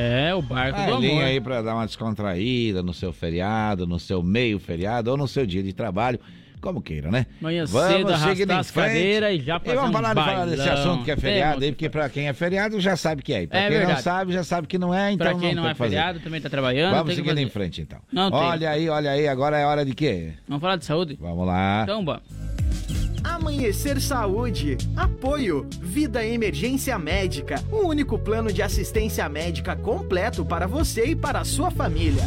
É, o barco do Bailinho amor. aí pra dar uma descontraída no seu feriado, no seu meio feriado ou no seu dia de trabalho, como queira, né? Manhã Vamos cedo, arrastar as cadeiras e já fazer E vamos um falar, de falar desse assunto que é feriado aí, porque pra quem é feriado já sabe que é. E pra É quem não verdade. sabe já sabe que não é, então pra quem não, tem é que fazer. feriado, também tá trabalhando. Vamos tem seguindo em frente então. Não tem. olha aí, olha aí, agora é hora de quê? Vamos falar de saúde? Vamos lá. Então, bom. Amanhecer Saúde. Apoio. Vida Emergência Médica. O único plano de assistência médica completo para você e para a sua família.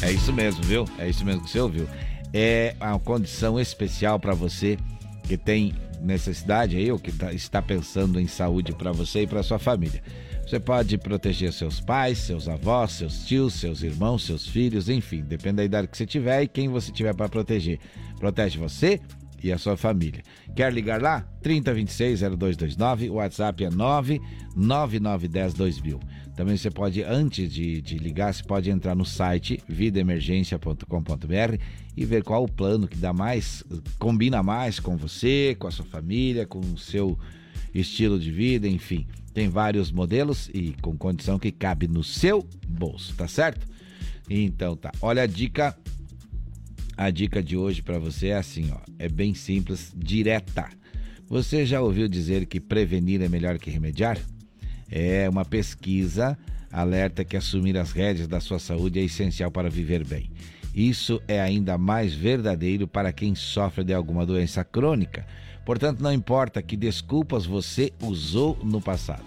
É isso mesmo, viu? É isso mesmo que você ouviu. é uma condição especial para você que tem necessidade aí ou que tá- está pensando em saúde para você e para sua família. Você pode proteger seus pais, seus avós, seus tios, seus irmãos, seus filhos, enfim, depende da idade que você tiver e quem você tiver para proteger. Protege você e a sua família. Quer ligar lá? 3026-0229, o WhatsApp é 99910-2000. Também você pode, antes de, de ligar, você pode entrar no site vidaemergência.com.br e ver qual o plano que dá mais, combina mais com você, com a sua família, com o seu estilo de vida, enfim. Tem vários modelos e com condição que cabe no seu bolso, tá certo? Então tá. Olha a dica a dica de hoje para você é assim, ó, é bem simples, direta. Você já ouviu dizer que prevenir é melhor que remediar? É uma pesquisa alerta que assumir as rédeas da sua saúde é essencial para viver bem. Isso é ainda mais verdadeiro para quem sofre de alguma doença crônica. Portanto, não importa que desculpas você usou no passado.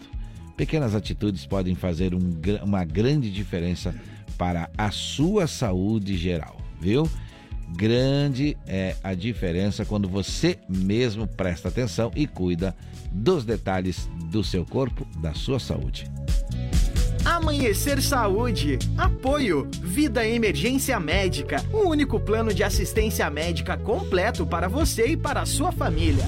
Pequenas atitudes podem fazer um uma grande diferença para a sua saúde geral, viu? Grande é a diferença quando você mesmo presta atenção e cuida dos detalhes do seu corpo, da sua saúde. Amanhecer Saúde. Apoio. Vida Emergência Médica. O único plano de assistência médica completo para você e para a sua família.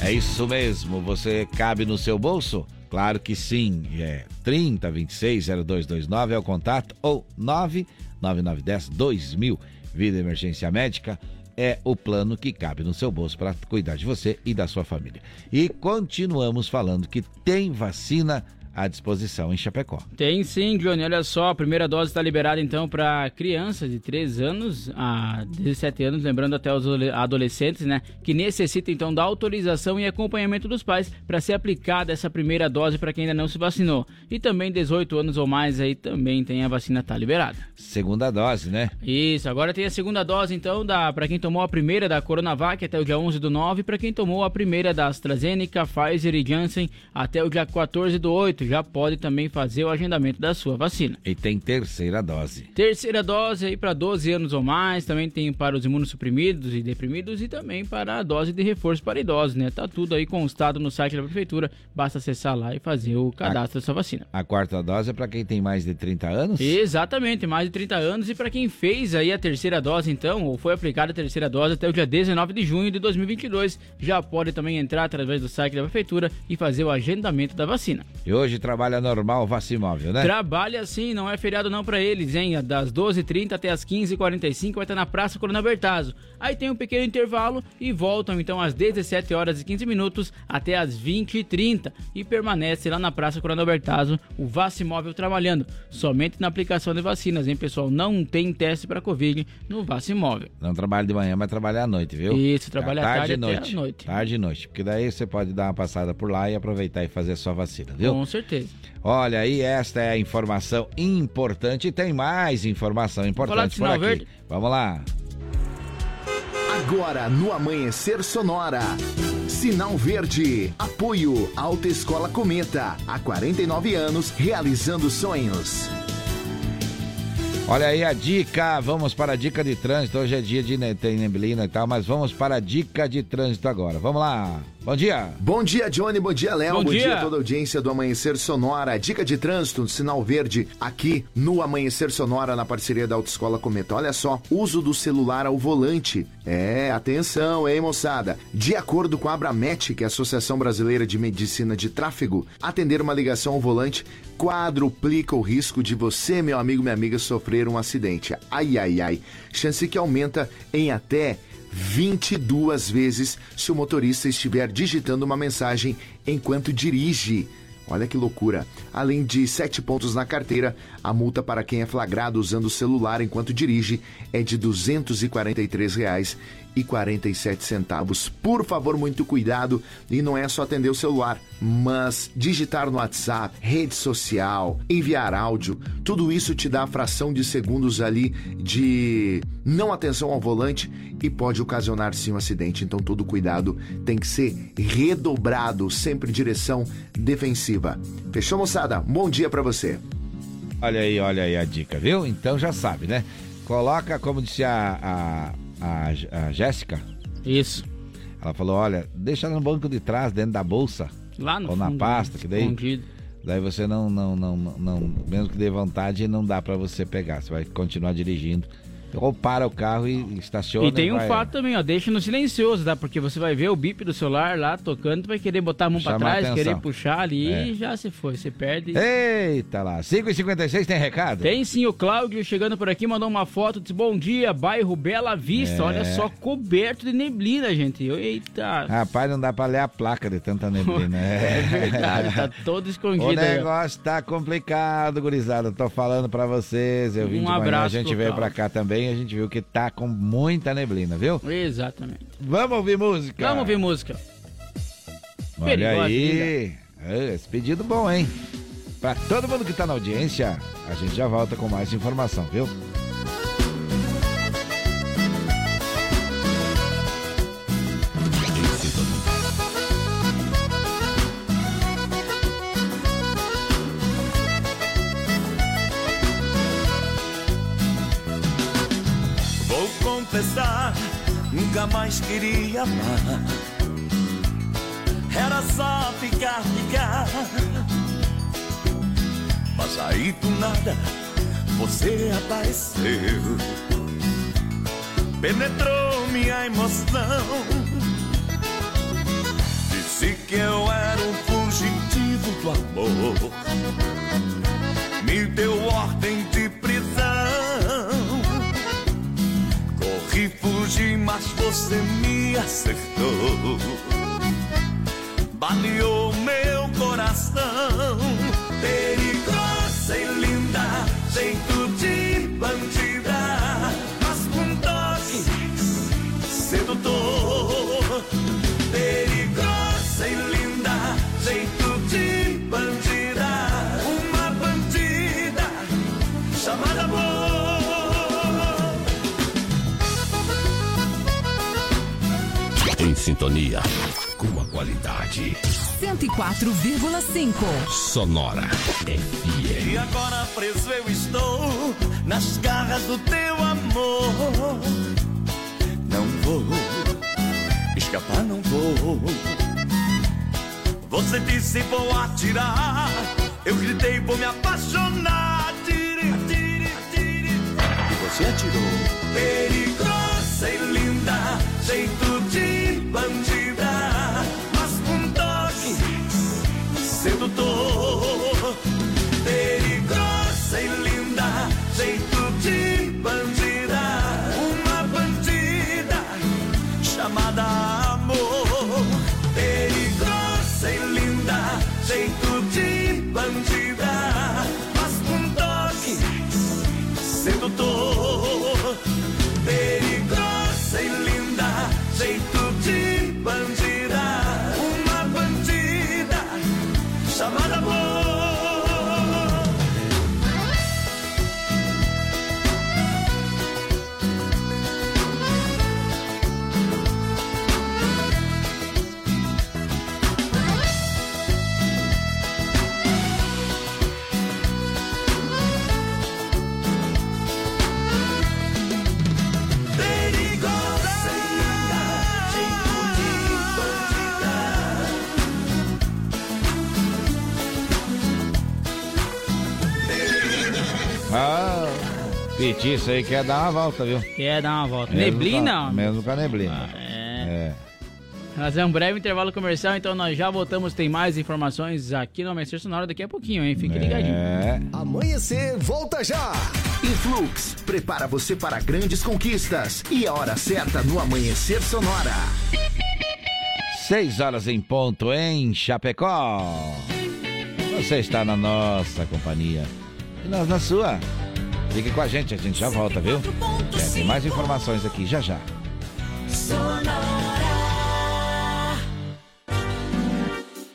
É isso mesmo, você cabe no seu bolso? Claro que sim, é 30 26 0229 é o contato ou 99910 2000. Vida Emergência Médica é o plano que cabe no seu bolso para cuidar de você e da sua família. E continuamos falando que tem vacina à disposição em Chapecó. Tem sim, Johnny. Olha só, a primeira dose está liberada então para crianças de 3 anos a 17 anos, lembrando até os adole- adolescentes, né, que necessitam então da autorização e acompanhamento dos pais para ser aplicada essa primeira dose para quem ainda não se vacinou. E também 18 anos ou mais aí também tem a vacina tá liberada. Segunda dose, né? Isso, agora tem a segunda dose então da para quem tomou a primeira da Coronavac até o dia 11 do 9, para quem tomou a primeira da AstraZeneca, Pfizer e Janssen até o dia 14 do 8, já pode também fazer o agendamento da sua vacina. E tem terceira dose. Terceira dose aí para 12 anos ou mais, também tem para os imunossuprimidos e deprimidos e também para a dose de reforço para idosos, né? Tá tudo aí constado no site da prefeitura, basta acessar lá e fazer o cadastro da sua vacina. A quarta dose é para quem tem mais de 30 anos? Exatamente, mais de 30 anos. E para quem fez aí a terceira dose, então, ou foi aplicada a terceira dose até o dia 19 de junho de 2022, já pode também entrar através do site da prefeitura e fazer o agendamento da vacina. E hoje trabalha normal Vacimóvel, né? Trabalha sim, não é feriado não para eles, hein? Das 12h30 até as 15h45 vai estar na Praça Corona Bertazzo. Aí tem um pequeno intervalo e voltam então às 17 horas e 15 minutos até às 20h30 e permanece lá na Praça Corona Bertazzo o Vacimóvel trabalhando, somente na aplicação de vacinas, hein, pessoal? Não tem teste para Covid no Vacimóvel. Não trabalha de manhã, mas trabalha à noite, viu? Isso, trabalha à tarde e noite. à noite. Tarde e noite. Porque daí você pode dar uma passada por lá e aproveitar e fazer a sua vacina, viu? Com certeza. Olha aí, esta é a informação importante. E tem mais informação importante por aqui. verde? Vamos lá. Agora no Amanhecer Sonora. Sinal Verde. Apoio Alta Escola Cometa. Há 49 anos realizando sonhos. Olha aí a dica, vamos para a dica de trânsito. Hoje é dia de neblina e tal, mas vamos para a dica de trânsito agora. Vamos lá. Bom dia. Bom dia, Johnny. Bom dia, Léo. Bom Bom, dia. dia. a toda a audiência do Amanhecer Sonora. Dica de trânsito, sinal verde, aqui no Amanhecer Sonora, na parceria da Autoescola Cometa. Olha só, uso do celular ao volante. É, atenção, hein, moçada? De acordo com a Abramet, que é a Associação Brasileira de Medicina de Tráfego, atender uma ligação ao volante quadruplica o risco de você, meu amigo, minha amiga, sofrer um acidente. Ai, ai, ai. Chance que aumenta em até 22 vezes se o motorista estiver digitando uma mensagem enquanto dirige. Olha que loucura. Além de sete pontos na carteira, a multa para quem é flagrado usando o celular enquanto dirige é de R$ 243,47. Por favor, muito cuidado e não é só atender o celular, mas digitar no WhatsApp, rede social, enviar áudio, tudo isso te dá a fração de segundos ali de não atenção ao volante e pode ocasionar sim um acidente. Então todo cuidado tem que ser redobrado, sempre em direção defensiva. Fechou, moçada? Bom dia pra você. Olha aí, olha aí a dica, viu? Então já sabe, né? Coloca, como disse a, a, J- a Jéssica. Isso. Ela falou, olha, deixa no banco de trás, dentro da bolsa. Lá no Ou na fundo, pasta, que daí... escondido. Daí você não, não, não, não, mesmo que dê vontade, não dá pra você pegar. Você vai continuar dirigindo. Ou para o carro e estaciona. E tem um vai- fato também, ó, deixa no silencioso, tá? Porque você vai ver o bip do celular lá tocando, vai querer botar a mão pra Chamar trás, querer puxar ali É. e já se foi, você perde. Eita lá, 5h56 tem recado? Tem sim, o Cláudio chegando por aqui, mandou uma foto, disse bom dia, bairro Bela Vista, É. olha só, coberto de neblina, gente. Eita. Rapaz, não dá pra ler a placa de tanta neblina. (laughs) É verdade, tá todo (laughs) escondido O aí, negócio tá complicado, gurizada. Tô falando pra vocês. Eu vim Um de manhã, a abraço gente pro veio pra Cláudio. cá também. A gente viu que tá com muita neblina, viu? Exatamente. Vamos ouvir música. Vamos ouvir música. Olha Perigosa, aí. É, Esse pedido bom, hein? Pra todo mundo que tá na audiência, a gente já volta com mais informação, viu? Confessar, nunca mais queria amar. Era só ficar, ficar. Mas aí do nada você apareceu. Penetrou minha emoção. Disse que eu era um fugitivo do amor. Me deu ordem de Fugi, mas você me acertou. Baleou meu coração. Perigosa e linda, jeito de bandida. Sintonia com a qualidade 104,5. sonora. FM. E agora preso eu estou nas garras do teu amor. Não vou escapar, não vou. Você disse vou atirar. Eu gritei vou me apaixonar. Tire, tire, tire. E você atirou. Perigosa e linda, jeito de bandida. Mas Petiço aí quer dar uma volta, viu? Quer dar uma volta. Mesmo Neblina? com a- mesmo com a neblina. é. Fazer um breve intervalo comercial, então nós já voltamos. Tem mais informações aqui no Amanhecer Sonora daqui a pouquinho, hein? Fique ligadinho. É. Amanhecer, volta já! Influx, prepara você para grandes conquistas. E a hora certa no Amanhecer Sonora. 6 horas em ponto em Chapecó. Você está na nossa companhia. E nós na sua. Fique com a gente, a gente já volta, viu? É, tem mais informações aqui já já.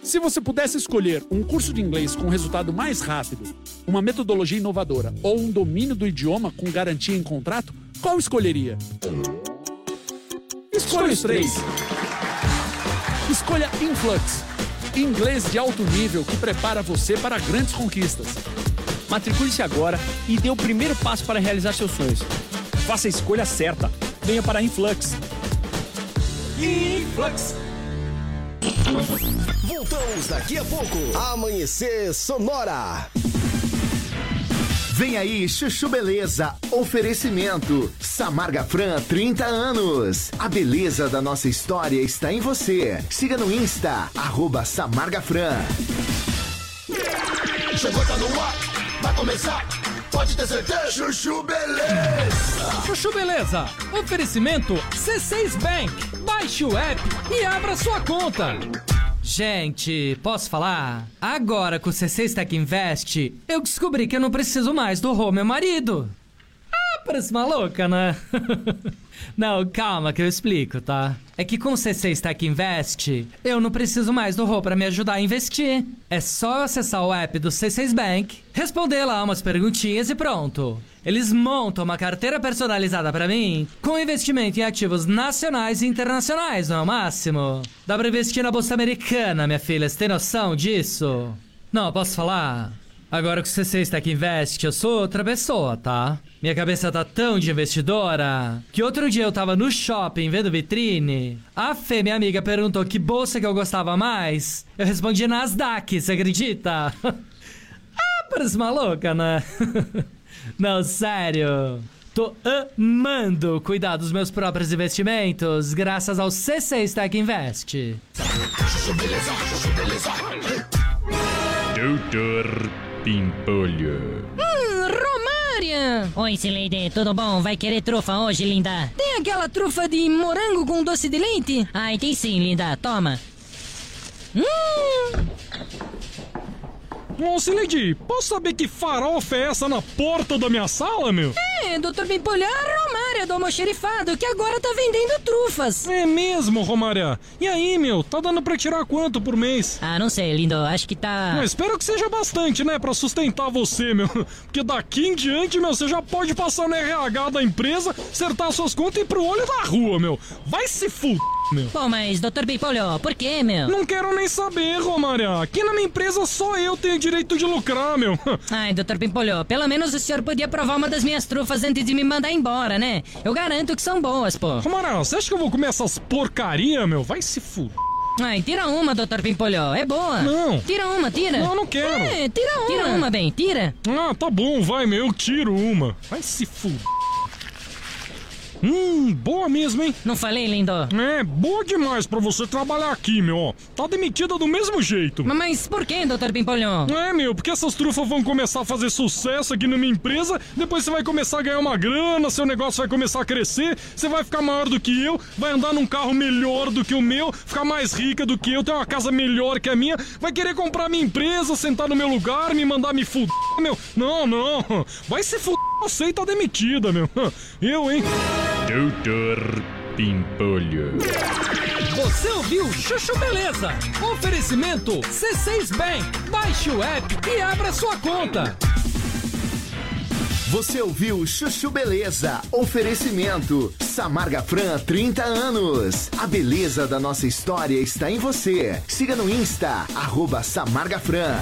Se você pudesse escolher um curso de inglês com resultado mais rápido, uma metodologia inovadora ou um domínio do idioma com garantia em contrato, qual escolheria? Escolha os três. Escolha Influx, inglês de alto nível que prepara você para grandes conquistas. Matricule-se agora e dê o primeiro passo para realizar seus sonhos. Faça a escolha certa. venha para a Influx. Influx. Voltamos daqui a pouco. Amanhecer Sonora. Vem aí, Chuchu Beleza. Oferecimento. Samarga Fran, 30 anos. A beleza da nossa história está em você. Siga no Insta, arroba Samarga Fran. Chegou, tá no ar, vai começar. Pode ter certeza. Chuchu Beleza. Chuchu Beleza. Oferecimento C6 Bank. Baixe o app e abra sua conta. Gente, posso falar? Agora com o C6 Tech Invest, eu descobri que eu não preciso mais do Rô, meu marido. Parece maluca, né? não, calma que eu explico, tá? É que com o C6 Tech Invest, eu não preciso mais do Rô pra me ajudar a investir. É só eu acessar o app do C6 Bank, responder lá umas perguntinhas e pronto. Eles montam uma carteira personalizada pra mim com investimento em ativos nacionais e internacionais, não é o máximo? Dá pra investir na bolsa americana, minha filha, você tem noção disso? Não, posso falar? Agora que o C6 Tech Invest, eu sou outra pessoa, tá? Minha cabeça tá tão de investidora que outro dia eu tava no shopping vendo vitrine. A Fê, minha amiga, perguntou que bolsa que eu gostava mais. Eu respondi Nasdaq, você acredita? (laughs) ah, parece maluca, né? (laughs) Não, sério. Tô amando cuidar dos meus próprios investimentos graças ao C6 Tech Invest. Doutor Pimpolho. Hum, Romária! Oi, Sileide, tudo bom? Vai querer trufa hoje, linda? Tem aquela trufa de morango com doce de leite? Ai, tem sim, linda. Toma. Hum! Ô, Sileide, posso saber que farofa é essa na porta da minha sala, meu? É, Dr. Pimpolho, é a Romária do almoxerifado que agora tá vendendo trufas. É mesmo, Romária? E aí, meu, tá dando pra tirar quanto por mês? Ah, não sei, lindo, acho que tá... Espero que seja bastante, né, pra sustentar você, meu. (laughs) Porque daqui em diante, meu, você já pode passar no RH da empresa, acertar suas contas e ir pro olho da rua, meu. Vai se fuder. Meu. Pô, mas, Dr. Pimpolho, por que, meu? Não quero nem saber, Romária. Aqui na minha empresa só eu tenho direito de lucrar, meu. (laughs) Ai, Dr. Pimpolho, pelo menos o senhor podia provar uma das minhas trufas antes de me mandar embora, né? Eu garanto que são boas, pô. Romária, você acha que eu vou comer essas porcaria, meu? Vai se fuder. Ai, tira uma, Dr. Pimpolho. É boa. Não. Tira uma, tira. Não, não quero. É, tira uma. Tira uma, bem, tira. Ah, tá bom, vai, meu. Eu tiro uma. Vai se fuder. Hum, boa mesmo, hein? Não falei, lindo? É, boa demais pra você trabalhar aqui, meu. ó. Tá demitida do mesmo jeito. Mas, mas por que, Dr. Pimpolho? É, meu, porque essas trufas vão começar a fazer sucesso aqui na minha empresa, depois você vai começar a ganhar uma grana, seu negócio vai começar a crescer, você vai ficar maior do que eu, vai andar num carro melhor do que o meu, ficar mais rica do que eu, ter uma casa melhor que a minha, vai querer comprar minha empresa, sentar no meu lugar, me mandar me fuder, meu. Não, não. Vai se fuder você e tá demitida, meu. (laughs) Eu, hein? Doutor Pimpolho. Você ouviu Chuchu Beleza? Oferecimento C6 Bank. Baixe o app e abra sua conta. Você ouviu Chuchu Beleza? Oferecimento. Samarga Fran, 30 anos. A beleza da nossa história está em você. Siga no Insta, arroba Samarga Fran.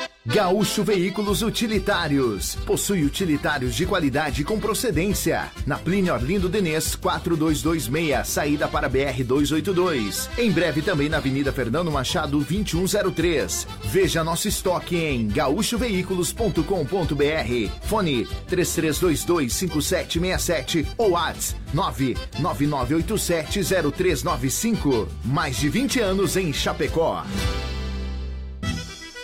Gaúcho Veículos Utilitários. Possui utilitários de qualidade com procedência. Na Plínio Orlindo Denês, 4226, saída para BR 282. Em breve também na Avenida Fernando Machado, 2103. Veja nosso estoque em gaúchoveículos.com.br. Fone 33225767 ou WhatsApp 999870395. Mais de 20 anos em Chapecó.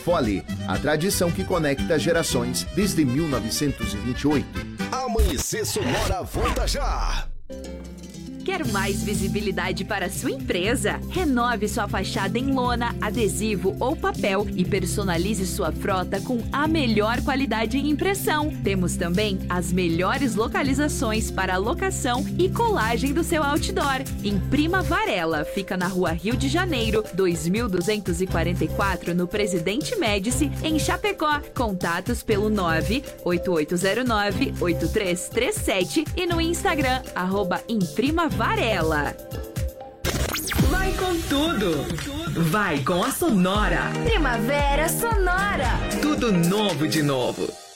Fole, a tradição que conecta gerações desde 1928. Amanhecer Sonora volta já. Quer mais visibilidade para sua empresa? Renove sua fachada em lona, adesivo ou papel e personalize sua frota com a melhor qualidade em impressão. Temos também as melhores localizações para locação e colagem do seu outdoor. Imprima Varela, fica na rua Rio de Janeiro, 2244, no Presidente Médici, em Chapecó. Contatos pelo 98809-8337 e no Instagram, arroba Imprima Varela. Vai com tudo. Vai com a Sonora. Primavera Sonora. Tudo novo de novo.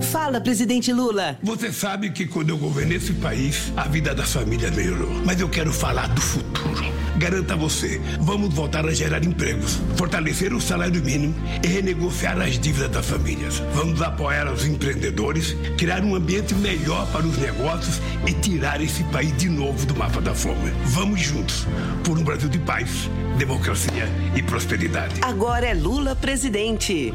Fala, presidente Lula. Você sabe que quando eu governei esse país, a vida das famílias melhorou. Mas eu quero falar do futuro. Garanto a você, vamos voltar a gerar empregos, fortalecer o salário mínimo e renegociar as dívidas das famílias. Vamos apoiar os empreendedores, criar um ambiente melhor para os negócios e tirar esse país de novo do mapa da fome. Vamos juntos por um Brasil de paz, democracia e prosperidade. Agora é Lula presidente.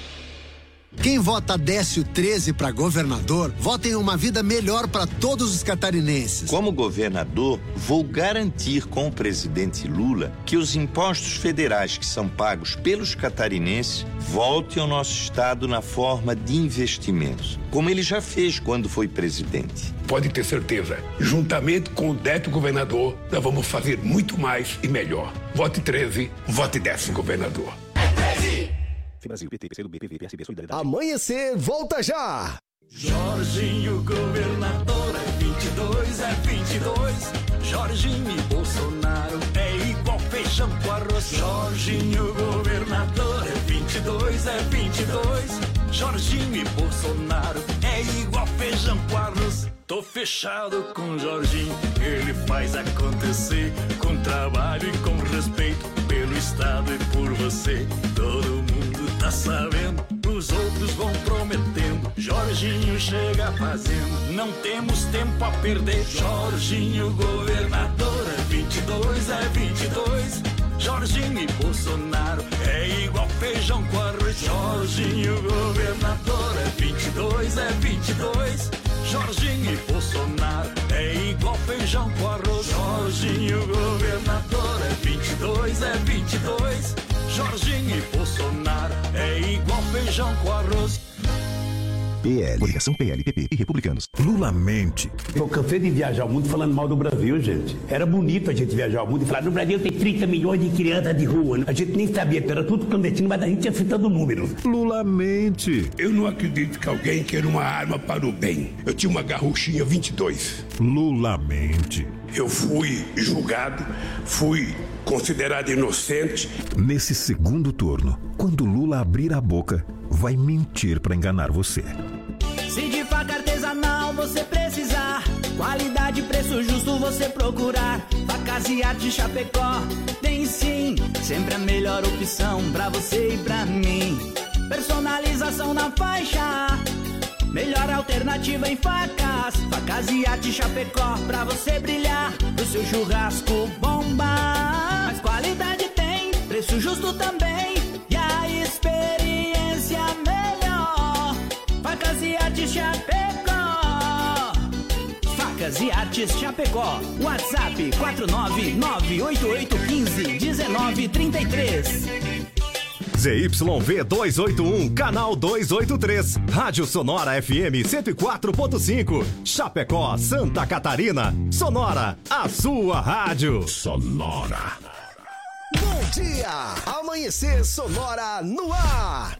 Quem vota Décio 13 para governador, vota em uma vida melhor para todos os catarinenses. Como governador, vou garantir com o presidente Lula que os impostos federais que são pagos pelos catarinenses voltem ao nosso estado na forma de investimentos, como ele já fez quando foi presidente. Pode ter certeza, juntamente com o Décio governador, nós vamos fazer muito mais e melhor. Vote 13, vote Décio governador. Brasil, PT, PCdoB, PV, PSB, Solidariedade. Amanhecer, volta já! Jorginho, governador, é 22, é 22. Jorginho e Bolsonaro é igual feijão com arroz. Jorginho, governador, é 22, é 22. Jorginho e Bolsonaro é igual feijão com arroz. Tô fechado com Jorginho, ele faz acontecer com trabalho e com respeito pelo Estado e por você. Todo mundo tá sabendo, os outros vão prometendo. Jorginho chega fazendo, não temos tempo a perder. Jorginho, governador, é 22, é 22. Jorginho e Bolsonaro é igual feijão com arroz. Jorginho, governador, é 22, é 22. Jorginho e Bolsonaro é igual feijão com arroz. Jorginho, governador, é 22, é 22. Jorginho e Bolsonaro é igual feijão com arroz. PL. Coligação PL, PP e Republicanos. Lula mente. Eu cansei de viajar o mundo falando mal do Brasil, gente. Era bonito a gente viajar o mundo e falar: no Brasil tem 30 milhões de crianças de rua. né? A gente nem sabia era tudo clandestino, mas a gente ia citando números. Lula mente. Eu não acredito que alguém queira uma arma para o bem. Eu tinha uma garruchinha 22. Lula mente. Eu fui julgado, fui considerado inocente. Nesse segundo turno, quando Lula abrir a boca, vai mentir para enganar você. Se de faca artesanal você precisar, qualidade e preço justo você procurar. Facas e arte Chapecó, tem sim, sempre a melhor opção pra você e pra mim. Personalização na faixa, melhor alternativa em facas. Facas e arte Chapecó, pra você brilhar, o seu churrasco bomba. Mas qualidade tem, preço justo também, e a experiência melhor. Facas e Artes Chapecó. Facas e Artes Chapecó. WhatsApp 49988151933. ZYV 281, canal 283. Rádio Sonora FM 104.5. Chapecó, Santa Catarina. Sonora, a sua rádio. Sonora. Bom dia! Amanhecer Sonora no ar!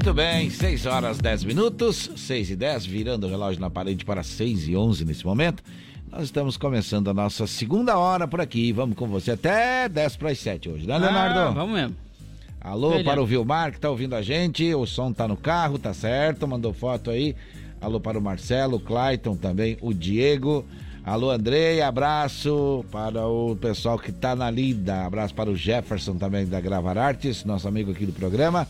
Muito bem, 6 horas 10 minutos, 6 e 10, virando o relógio na parede para 6 e 11 nesse momento. Nós estamos começando a nossa segunda hora por aqui. Vamos com você até 10 para as 7 hoje, né, Leonardo? Ah, vamos mesmo. Alô Melhor. para o Vilmar que tá ouvindo a gente, o som tá no carro, tá certo, mandou foto aí. Alô para o Marcelo, o Clayton também, o Diego. Alô Andrei, abraço para o pessoal que tá na lida. Abraço para o Jefferson também da Gravar Artes, nosso amigo aqui do programa.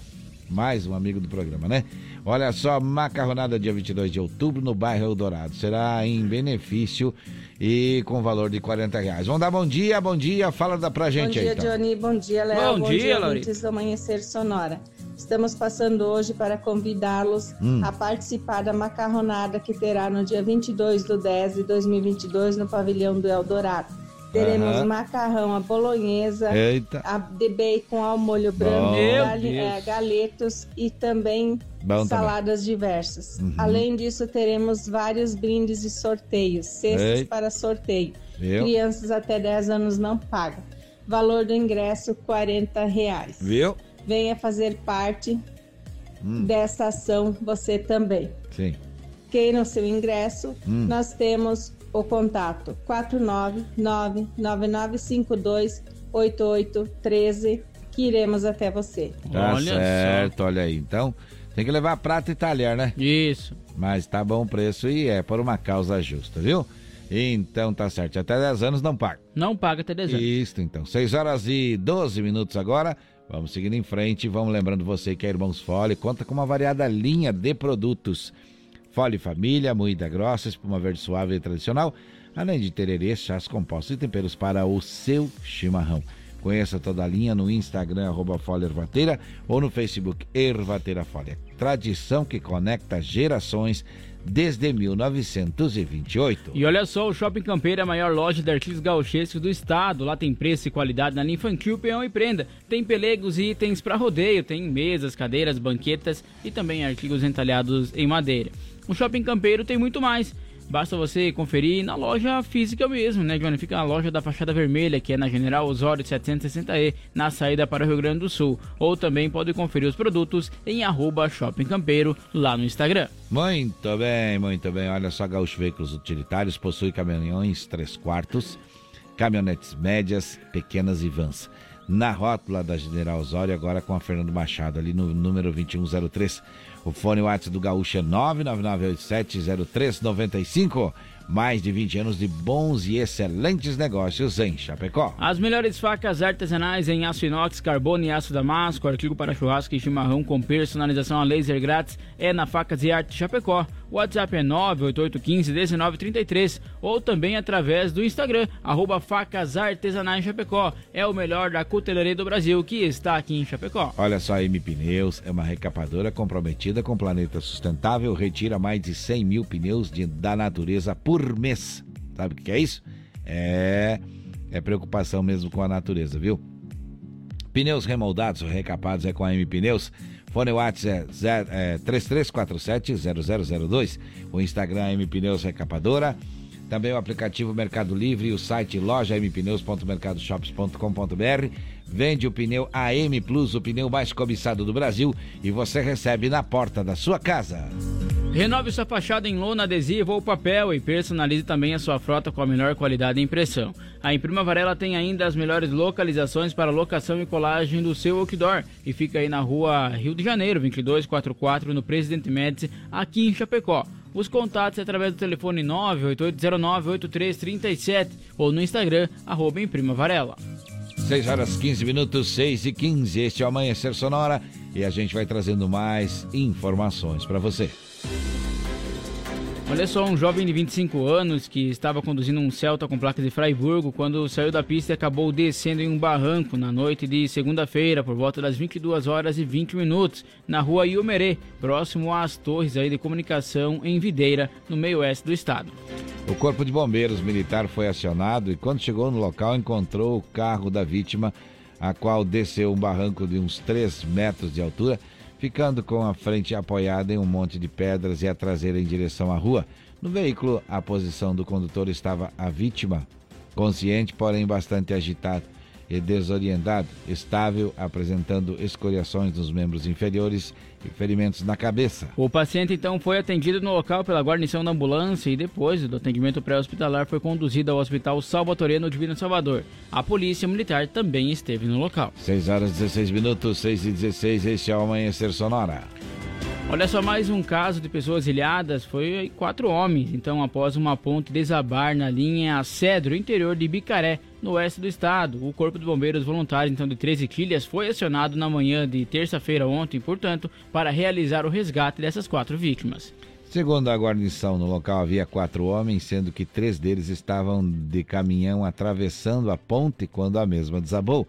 Mais um amigo do programa, né? Olha só, macarronada dia 22 de outubro no bairro Eldorado. Será em benefício e com valor de 40 reais. Vamos dar bom dia, bom dia. Fala da pra gente bom dia, aí, então. Johnny. Bom dia, Léo. Bom dia, ouvintes do Amanhecer Sonora. Estamos passando hoje para convidá-los Hum. a participar da macarronada que terá no dia 22 do 10 de 2022 no pavilhão do Eldorado. Teremos Aham. macarrão à bolonhesa, Eita. a de bacon ao molho branco, gal- eh, galetos e também Bom saladas diversas. Uhum. Além disso, teremos vários brindes e sorteios, cestas para sorteio. Viu? Crianças até 10 anos não pagam. Valor do ingresso, 40 reais. Viu? Venha fazer parte Hum. dessa ação você também. Sim. Queira o seu ingresso, Hum. nós temos o contato 499-9952-8813 que iremos até você. Tá Olha certo, olha aí. Então, tem que levar prata e talher, né? Isso. Mas tá bom o preço e é por uma causa justa, viu? Então tá certo. Até 10 anos não paga. Não paga até 10 anos. Isso, então. 6 horas e 12 minutos agora. Vamos seguindo em frente. Vamos lembrando você que a Irmãos Fole conta com uma variada linha de produtos. Fole Família, moída grossa, espuma verde suave e tradicional, além de tererê, chás compostos e temperos para o seu chimarrão. Conheça toda a linha no Instagram, arroba Ervateira, ou no Facebook Ervateira Fole. Tradição que conecta gerações desde 1928. E olha só, o Shopping Campeiro é a maior loja de artigos gauchescos do estado. Lá tem preço e qualidade na infantil, peão e prenda. Tem pelegos e itens para rodeio, tem mesas, cadeiras, banquetas e também artigos entalhados em madeira. O Shopping Campeiro tem muito mais. Basta você conferir na loja física mesmo, né, Johnny? Fica a loja da Fachada Vermelha, que é na General Osório 760E, na saída para o Rio Grande do Sul. Ou também pode conferir os produtos em arroba Shopping Campeiro, lá no Instagram. Muito bem, muito bem. Olha só, Gaúcho Veículos Utilitários possui caminhões 3 quartos, caminhonetes médias, pequenas e vans. Na rótula da General Osório, agora com a Fernando Machado, ali no número 2103. O fone WhatsApp do Gaúcho é 999870395. Mais de 20 anos de bons e excelentes negócios em Chapecó. As melhores facas artesanais em aço inox, carbono e aço damasco, artigo para churrasco e chimarrão com personalização a laser grátis é na Facas e Arte Chapecó. O WhatsApp é 988151933 ou também através do Instagram, arroba Facas Artesanais Chapecó. É o melhor da cutelaria do Brasil que está aqui em Chapecó. Olha só, a M Pneus é uma recapadora comprometida com o planeta sustentável, retira mais de 100 mil pneus de- da natureza por mês. Sabe o que é isso? É, é preocupação mesmo com a natureza, viu? Pneus remoldados ou recapados é com a M Pneus. Fone WhatsApp é, é 3347-0002. O Instagram é M Pneus Recapadora. Também o aplicativo Mercado Livre e o site lojampneus.mercadoshops.com.br. Vende o pneu AM Plus, o pneu mais cobiçado do Brasil, e você recebe na porta da sua casa. Renove sua fachada em lona, adesivo ou papel e personalize também a sua frota com a melhor qualidade de impressão. A Imprima Varela tem ainda as melhores localizações para locação e colagem do seu outdoor e fica aí na rua Rio de Janeiro, 2244, no Presidente Médici, aqui em Chapecó. Os contatos é através do telefone 988098337 ou no Instagram, arroba Imprima Varela. 6 horas 15 minutos, 6 e 15. Este é o Amanhecer Sonora e a gente vai trazendo mais informações para você. Olha só, um jovem de 25 anos que estava conduzindo um Celta com placas de Freiburgo quando saiu da pista e acabou descendo em um barranco na noite de segunda-feira por volta das 22 horas e 20 minutos na rua Iomerê, próximo às torres aí de comunicação em Videira, no meio oeste do estado. O Corpo de Bombeiros Militar foi acionado e, quando chegou no local, encontrou o carro da vítima, a qual desceu um barranco de uns 3 metros de altura, ficando com a frente apoiada em um monte de pedras e a traseira em direção à rua. No veículo, a posição do condutor estava a vítima, consciente, porém bastante agitado. E desorientado, estável, apresentando escoriações nos membros inferiores e ferimentos na cabeça. O paciente então foi atendido no local pela guarnição da ambulância e depois do atendimento pré-hospitalar foi conduzido ao Hospital Salvatoreno Divino Salvador. A polícia militar também esteve no local. 6 horas 16 minutos, 6 e 16, este é o Amanhecer Sonora. Olha só, mais um caso de pessoas ilhadas. Foi quatro homens, então, após uma ponte desabar na linha Cedro, interior de Bicaré, no oeste do estado. O Corpo de Bombeiros Voluntários, então, de 13 quilhas, foi acionado na manhã de terça-feira ontem, portanto, para realizar o resgate dessas quatro vítimas. Segundo a guarnição, no local havia quatro homens, sendo que três deles estavam de caminhão atravessando a ponte quando a mesma desabou,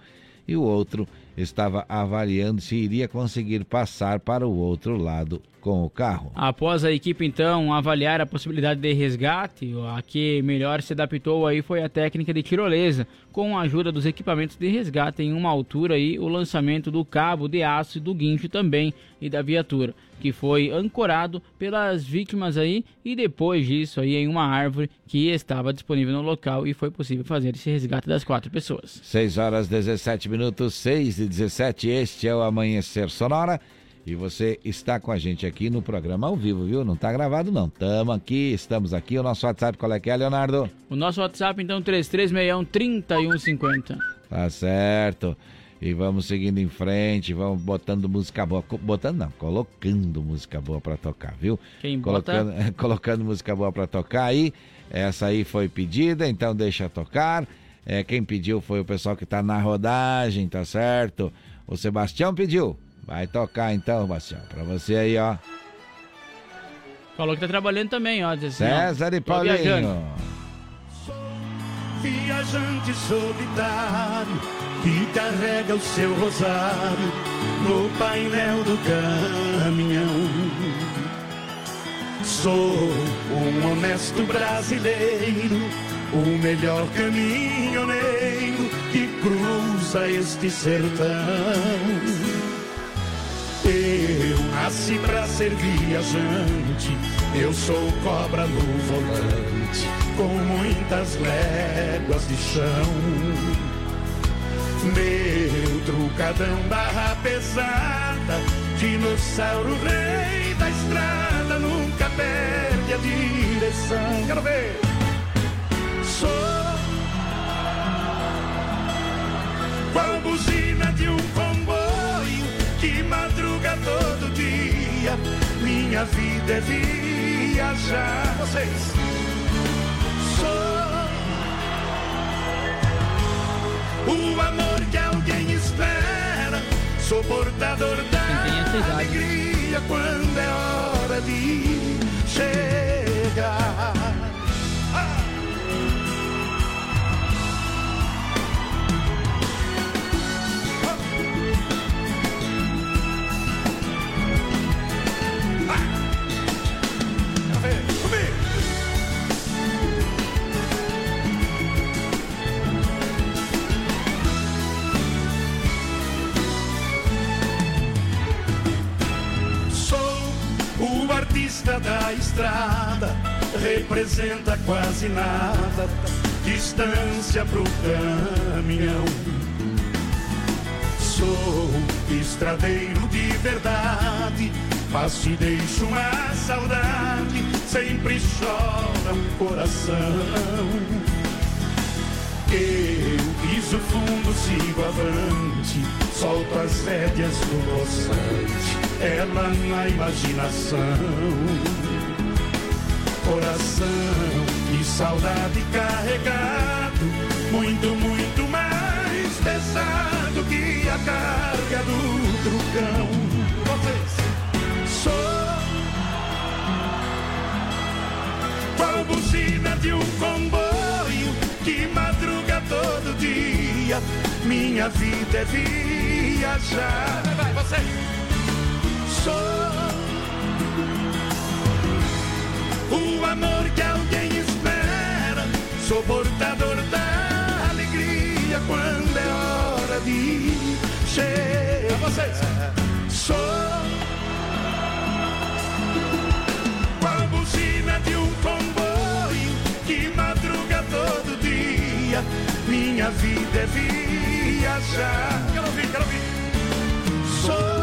e o outro estava avaliando se iria conseguir passar para o outro lado com o carro. Após a equipe então avaliar a possibilidade de resgate, a que melhor se adaptou aí foi a técnica de tirolesa, com a ajuda dos equipamentos de resgate em uma altura e o lançamento do cabo de aço e do guincho também e da viatura, que foi ancorado pelas vítimas aí e depois disso aí em uma árvore que estava disponível no local e foi possível fazer esse resgate das quatro pessoas. 6 horas 17 minutos, 6 e 17, este é o Amanhecer Sonora. E você está com a gente aqui no programa ao vivo, viu? Não está gravado, não. Estamos aqui, estamos aqui. O nosso WhatsApp, qual é que é, Leonardo? O nosso WhatsApp, então, 3361-3150. Tá certo. E vamos seguindo em frente, vamos botando música boa. Botando não, colocando música boa para tocar, viu? Quem colocando, bota... (laughs) colocando música boa para tocar aí. Essa aí foi pedida, então deixa tocar. É, quem pediu foi o pessoal que tá na rodagem, tá certo? O Sebastião pediu. Vai tocar então, Bastião. Pra você aí, ó. Falou que tá trabalhando também, ó. Assim, César ó, e Paulinho. Viajando. Viajante solitário que carrega o seu rosário no painel do caminhão. Sou um honesto brasileiro, o melhor caminhoneiro que cruza este sertão. Eu nasci pra ser viajante, eu sou cobra no volante, com muitas léguas de chão. Meu trucadão barra pesada, dinossauro rei da estrada, nunca perde a direção. Quero ver. Sou qual buzina de um comboio que dia. Minha vida é viajar. Vocês. Sou o amor que alguém espera. Sou portador da alegria quando é hora de chegar. O artista da estrada representa quase nada, distância pro caminhão. Sou estradeiro de verdade, faço e deixo uma saudade, sempre chora um coração. Eu piso fundo, sigo avante, solto as rédeas do roçante ela na imaginação. Coração e saudade carregado, muito, muito mais pesado que a carga do trucão. Vocês sou qual buzina de um comboio que madruga todo dia. Minha vida é viajar. Vai, vai, você sou o amor que alguém espera. Sou portador da alegria quando é hora de chegar. Vocês. Sou a buzina de um comboio que madruga todo dia. Minha vida é viajar. Quero ouvir, quero ouvir. Sou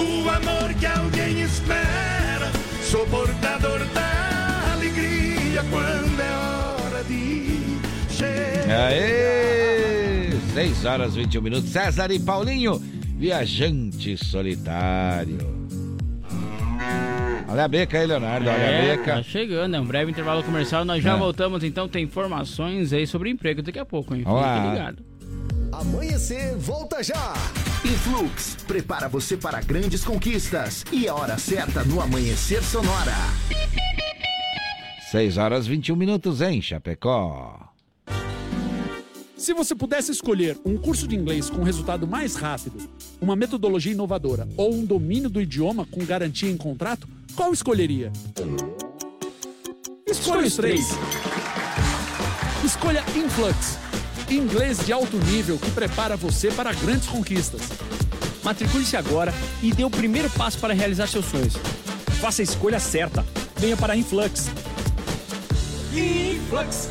o amor que alguém espera, sou portador da alegria quando é hora de chegar. Aê! 6 horas 21 minutos. César e Paulinho, viajante solitário. Olha a beca aí, Leonardo. Olha a É, beca. tá chegando, é um breve intervalo comercial. Nós já É. voltamos, então tem informações aí sobre emprego daqui a pouco, hein? Fique ligado. Amanhecer, volta já. Influx prepara você para grandes conquistas e a hora certa no Amanhecer Sonora. 6 horas 21 minutos em Chapecó. Se você pudesse escolher um curso de inglês com resultado mais rápido, uma metodologia inovadora ou um domínio do idioma com garantia em contrato, qual escolheria? Escolha os três. Escolha Influx. Inglês de alto nível que prepara você para grandes conquistas. Matricule-se agora e dê o primeiro passo para realizar seus sonhos. Faça a escolha certa. Venha para a Influx. Influx.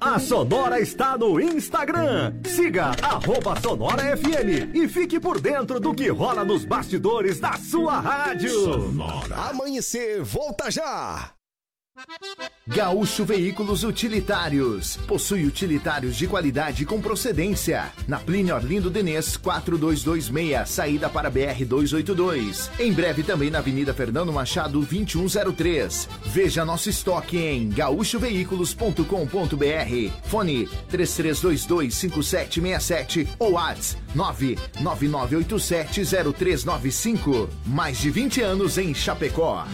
A Sonora está no Instagram. Siga arroba Sonora FM e fique por dentro do que rola nos bastidores da sua rádio. Amanhecer, volta já. Gaúcho Veículos Utilitários. Possui utilitários de qualidade com procedência. Na Plínio Orlindo Denês, 4226, saída para BR 282. Em breve também na Avenida Fernando Machado, 2103. Veja nosso estoque em gaúchoveículos.com.br. Fone 33225767 ou WhatsApp 999870395. Mais de 20 anos em Chapecó.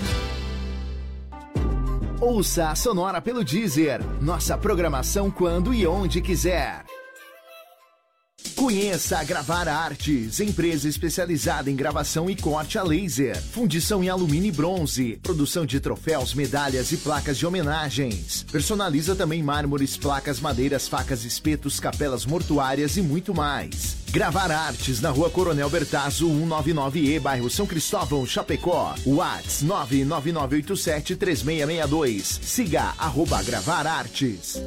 Ouça a Sonora pelo Deezer. Nossa programação quando e onde quiser. Conheça a Gravar Artes, empresa especializada em gravação e corte a laser, fundição em alumínio e bronze, produção de troféus, medalhas e placas de homenagens. Personaliza também mármores, placas, madeiras, facas, espetos, capelas mortuárias e muito mais. Gravar Artes na Rua Coronel Bertazzo, 199E, bairro São Cristóvão, Chapecó. Whats 999873662. Siga arroba Gravar Artes.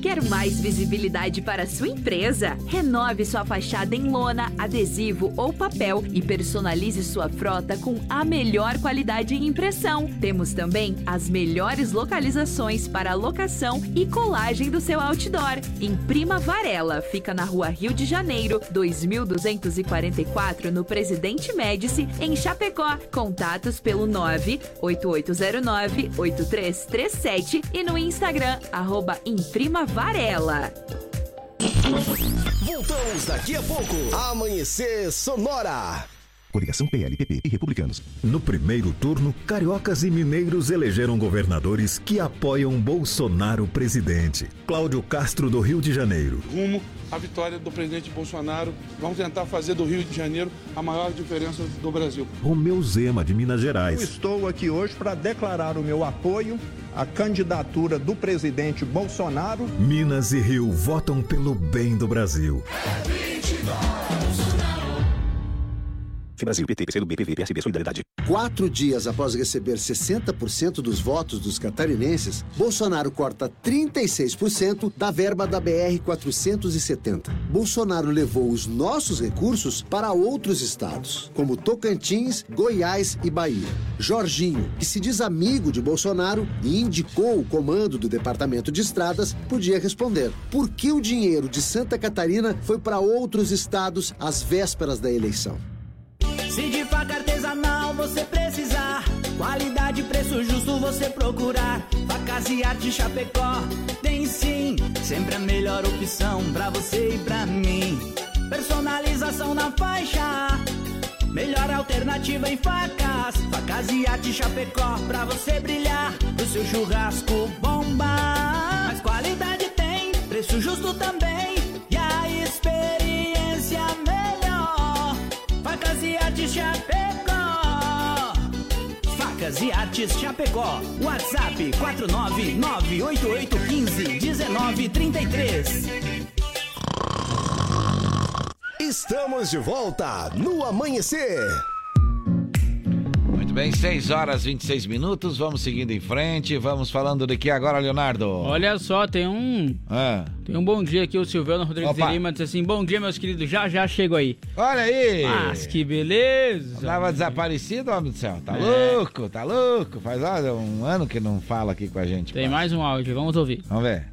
Quer mais visibilidade para sua empresa? Renove sua fachada em lona, adesivo ou papel e personalize sua frota com a melhor qualidade em impressão. Temos também as melhores localizações para locação e colagem do seu outdoor. Imprima Varela, fica na Rua Rio de Janeiro, 2244, no Presidente Médici, em Chapecó. Contatos pelo 98809-8337 e no Instagram, arroba Imprima Varela. Voltamos daqui a pouco. Amanhecer Sonora. Coligação PLPP e Republicanos. No primeiro turno, cariocas e mineiros elegeram governadores que apoiam Bolsonaro presidente. Cláudio Castro do Rio de Janeiro. rumo à vitória do presidente Bolsonaro. Vamos tentar fazer do Rio de Janeiro a maior diferença do Brasil. Romeu Zema de Minas Eu Gerais. estou aqui hoje para declarar o meu apoio à candidatura do presidente Bolsonaro. Minas e Rio votam pelo bem do Brasil. Brasil, PT, PCdoB, PV, PSB, Solidariedade. Quatro dias após receber 60% dos votos dos catarinenses, Bolsonaro corta 36% da verba da BR-470. Bolsonaro levou os nossos recursos para outros estados, como Tocantins, Goiás e Bahia. Jorginho, que se diz amigo de Bolsonaro e indicou o comando do Departamento de Estradas, podia responder: por que o dinheiro de Santa Catarina foi para outros estados às vésperas da eleição? Se de faca artesanal você precisar, qualidade e preço justo você procurar. Facas e arte Chapecó tem sim, sempre a melhor opção pra você e pra mim. Personalização na faixa, melhor alternativa em facas. Facas e arte Chapecó pra você brilhar, pro seu churrasco bomba. Mas qualidade tem, preço justo também e a experiência Vagas e Artes Chapecó. WhatsApp 49988151933. Estamos de volta no amanhecer. Bem, 6 horas 26 minutos. Vamos seguindo em frente. Vamos falando de que agora, Leonardo? Olha só, tem um. Ah. Tem um bom dia aqui, o Silvano Rodrigues Opa. de Lima disse assim: Bom dia, meus queridos, já já chego aí. Olha aí! Mas que beleza! Tava desaparecido, homem do céu. Tá É. louco, tá louco. Faz olha, um ano que não fala aqui com a gente. Tem pá. mais um áudio, vamos ouvir. Vamos ver.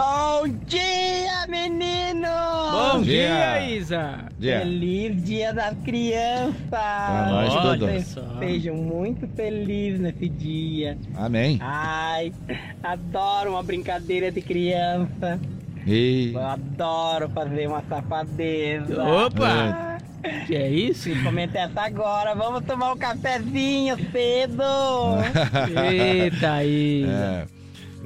Bom dia, menino! Bom dia, dia, Isa! Dia. Feliz Dia das Crianças! Pra nós Olha todos. Sejam muito felizes nesse dia. Amém. Ai, adoro uma brincadeira de criança. E... Eu adoro fazer uma safadeza. Opa! Que é isso? Principalmente essa agora. Vamos tomar um cafezinho cedo. Eita aí! É,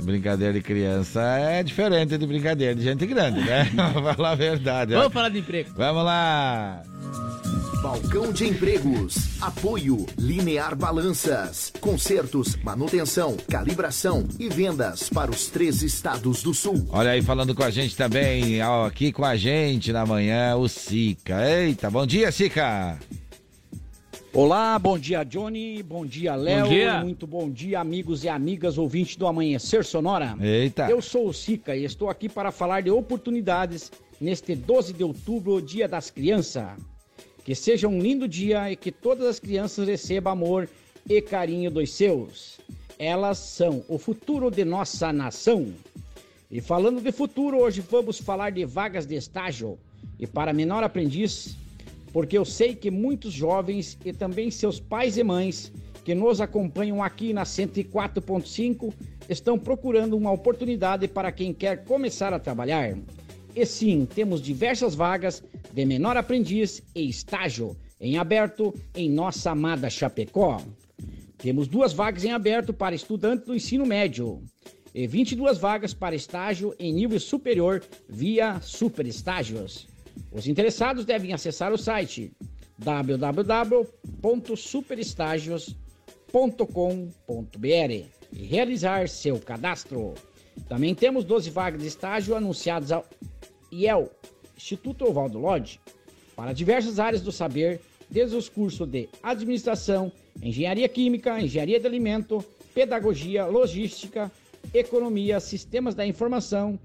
brincadeira de criança é diferente de brincadeira de gente grande, né? (laughs) (laughs) Vamos falar a verdade. ó. Vamos falar de emprego. Vamos lá. Balcão de Empregos. Apoio Linear Balanças. Consertos, manutenção, calibração e vendas para os três estados do sul. Olha aí, falando com a gente também, ó, aqui com a gente na manhã, o Sica. Eita, bom dia, Sica. Olá, bom dia Johnny, bom dia Léo, muito bom dia amigos e amigas ouvintes do Amanhecer Sonora. Eita. Eu sou o Sica e estou aqui para falar de oportunidades neste 12 de outubro, Dia das Crianças. Que seja um lindo dia e que todas as crianças recebam amor e carinho dos seus. Elas são o futuro de nossa nação. E falando de futuro, hoje vamos falar de vagas de estágio e para menor aprendiz, porque eu sei que muitos jovens e também seus pais e mães que nos acompanham aqui na 104.5 estão procurando uma oportunidade para quem quer começar a trabalhar. E sim, temos diversas vagas de menor aprendiz e estágio em aberto em nossa amada Chapecó. Temos duas vagas em aberto para estudantes do ensino médio e 22 vagas para estágio em nível superior via superestágios. Os interessados devem acessar o site www.superestágios.com.br e realizar seu cadastro. Também temos 12 vagas de estágio anunciadas ao IEL, Instituto Ovaldo Lodge, para diversas áreas do saber, desde os cursos de administração, engenharia química, engenharia de alimento, pedagogia, logística, economia, sistemas da informação,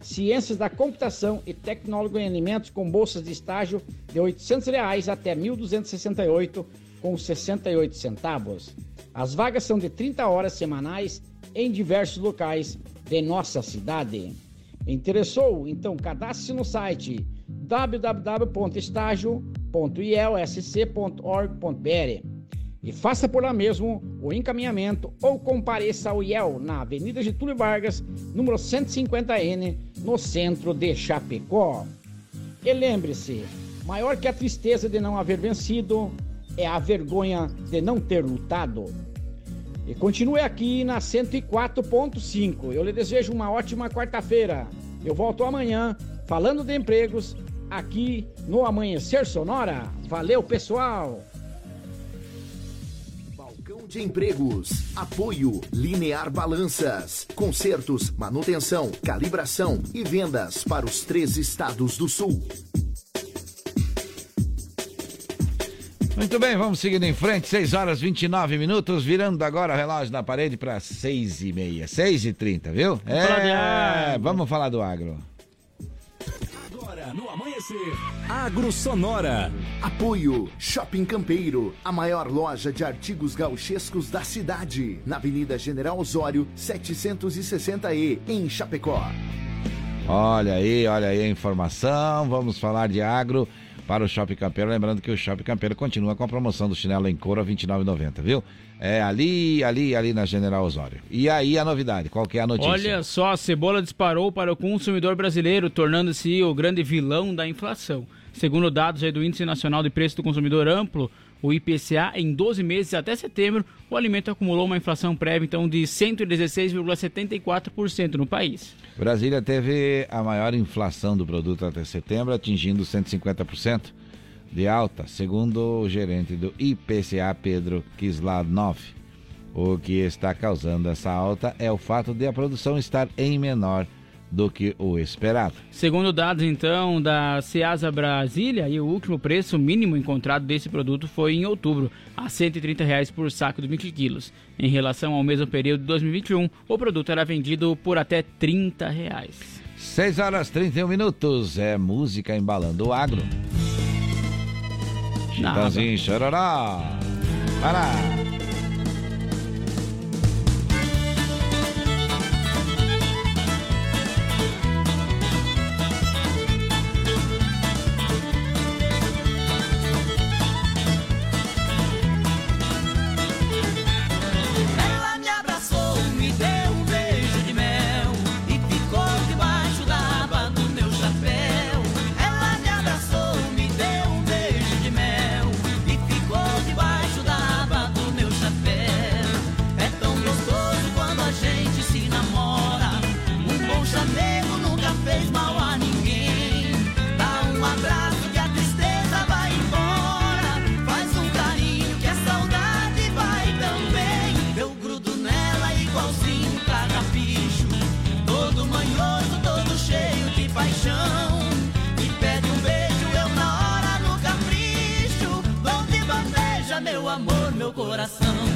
ciências da computação e tecnólogo em alimentos com bolsas de estágio de 800 reais até R$ 1.268 com 68 centavos. As vagas são de 30 horas semanais em diversos locais de nossa cidade. Interessou? Então cadastre-se no site www.estágio.ielsc.org.br e faça por lá mesmo o encaminhamento ou compareça ao IEL na Avenida Getúlio Vargas, número 150N, no centro de Chapecó. E lembre-se, maior que a tristeza de não haver vencido é a vergonha de não ter lutado. E continue aqui na 104.5. Eu lhe desejo uma ótima quarta-feira. Eu volto amanhã falando de empregos aqui no Amanhecer Sonora. Valeu, pessoal! De Empregos. Apoio Linear Balanças. Consertos, manutenção, calibração e vendas para os três estados do sul. Muito bem, vamos seguindo em frente, 6 horas 29 minutos, virando agora o relógio na parede para 6 e meia, 6 e 30, viu? Vamos É, vamos falar do agro. Agro Sonora. Apoio Shopping Campeiro, a maior loja de artigos gauchescos da cidade, na Avenida General Osório, 760E, em Chapecó. Olha aí, olha aí a informação, vamos falar de agro para o Shopping Campeiro, lembrando que o Shopping Campeiro continua com a promoção do chinelo em couro a R$ 29,90, viu? É ali, ali, ali na General Osório. E aí a novidade, qual que é a notícia? Olha só, a cebola disparou para o consumidor brasileiro, tornando-se o grande vilão da inflação. Segundo dados do Índice Nacional de Preço do Consumidor Amplo, o IPCA, em 12 meses até setembro, o alimento acumulou uma inflação prévia então de 116,74% no país. Brasília teve a maior inflação do produto até setembro, atingindo 150% de alta, segundo o gerente do IPCA, Pedro Kislanov. O que está causando essa alta é o fato de a produção estar em menor do que o esperado. Segundo dados então da Ceasa Brasília, o último preço mínimo encontrado desse produto foi em outubro, a 130 reais por saco de 20 quilos. Em relação ao mesmo período de 2021, o produto era vendido por até 30 reais. 6 horas 31 minutos, é música embalando o agro. Chitãozinho, chororó. Vai lá. coração.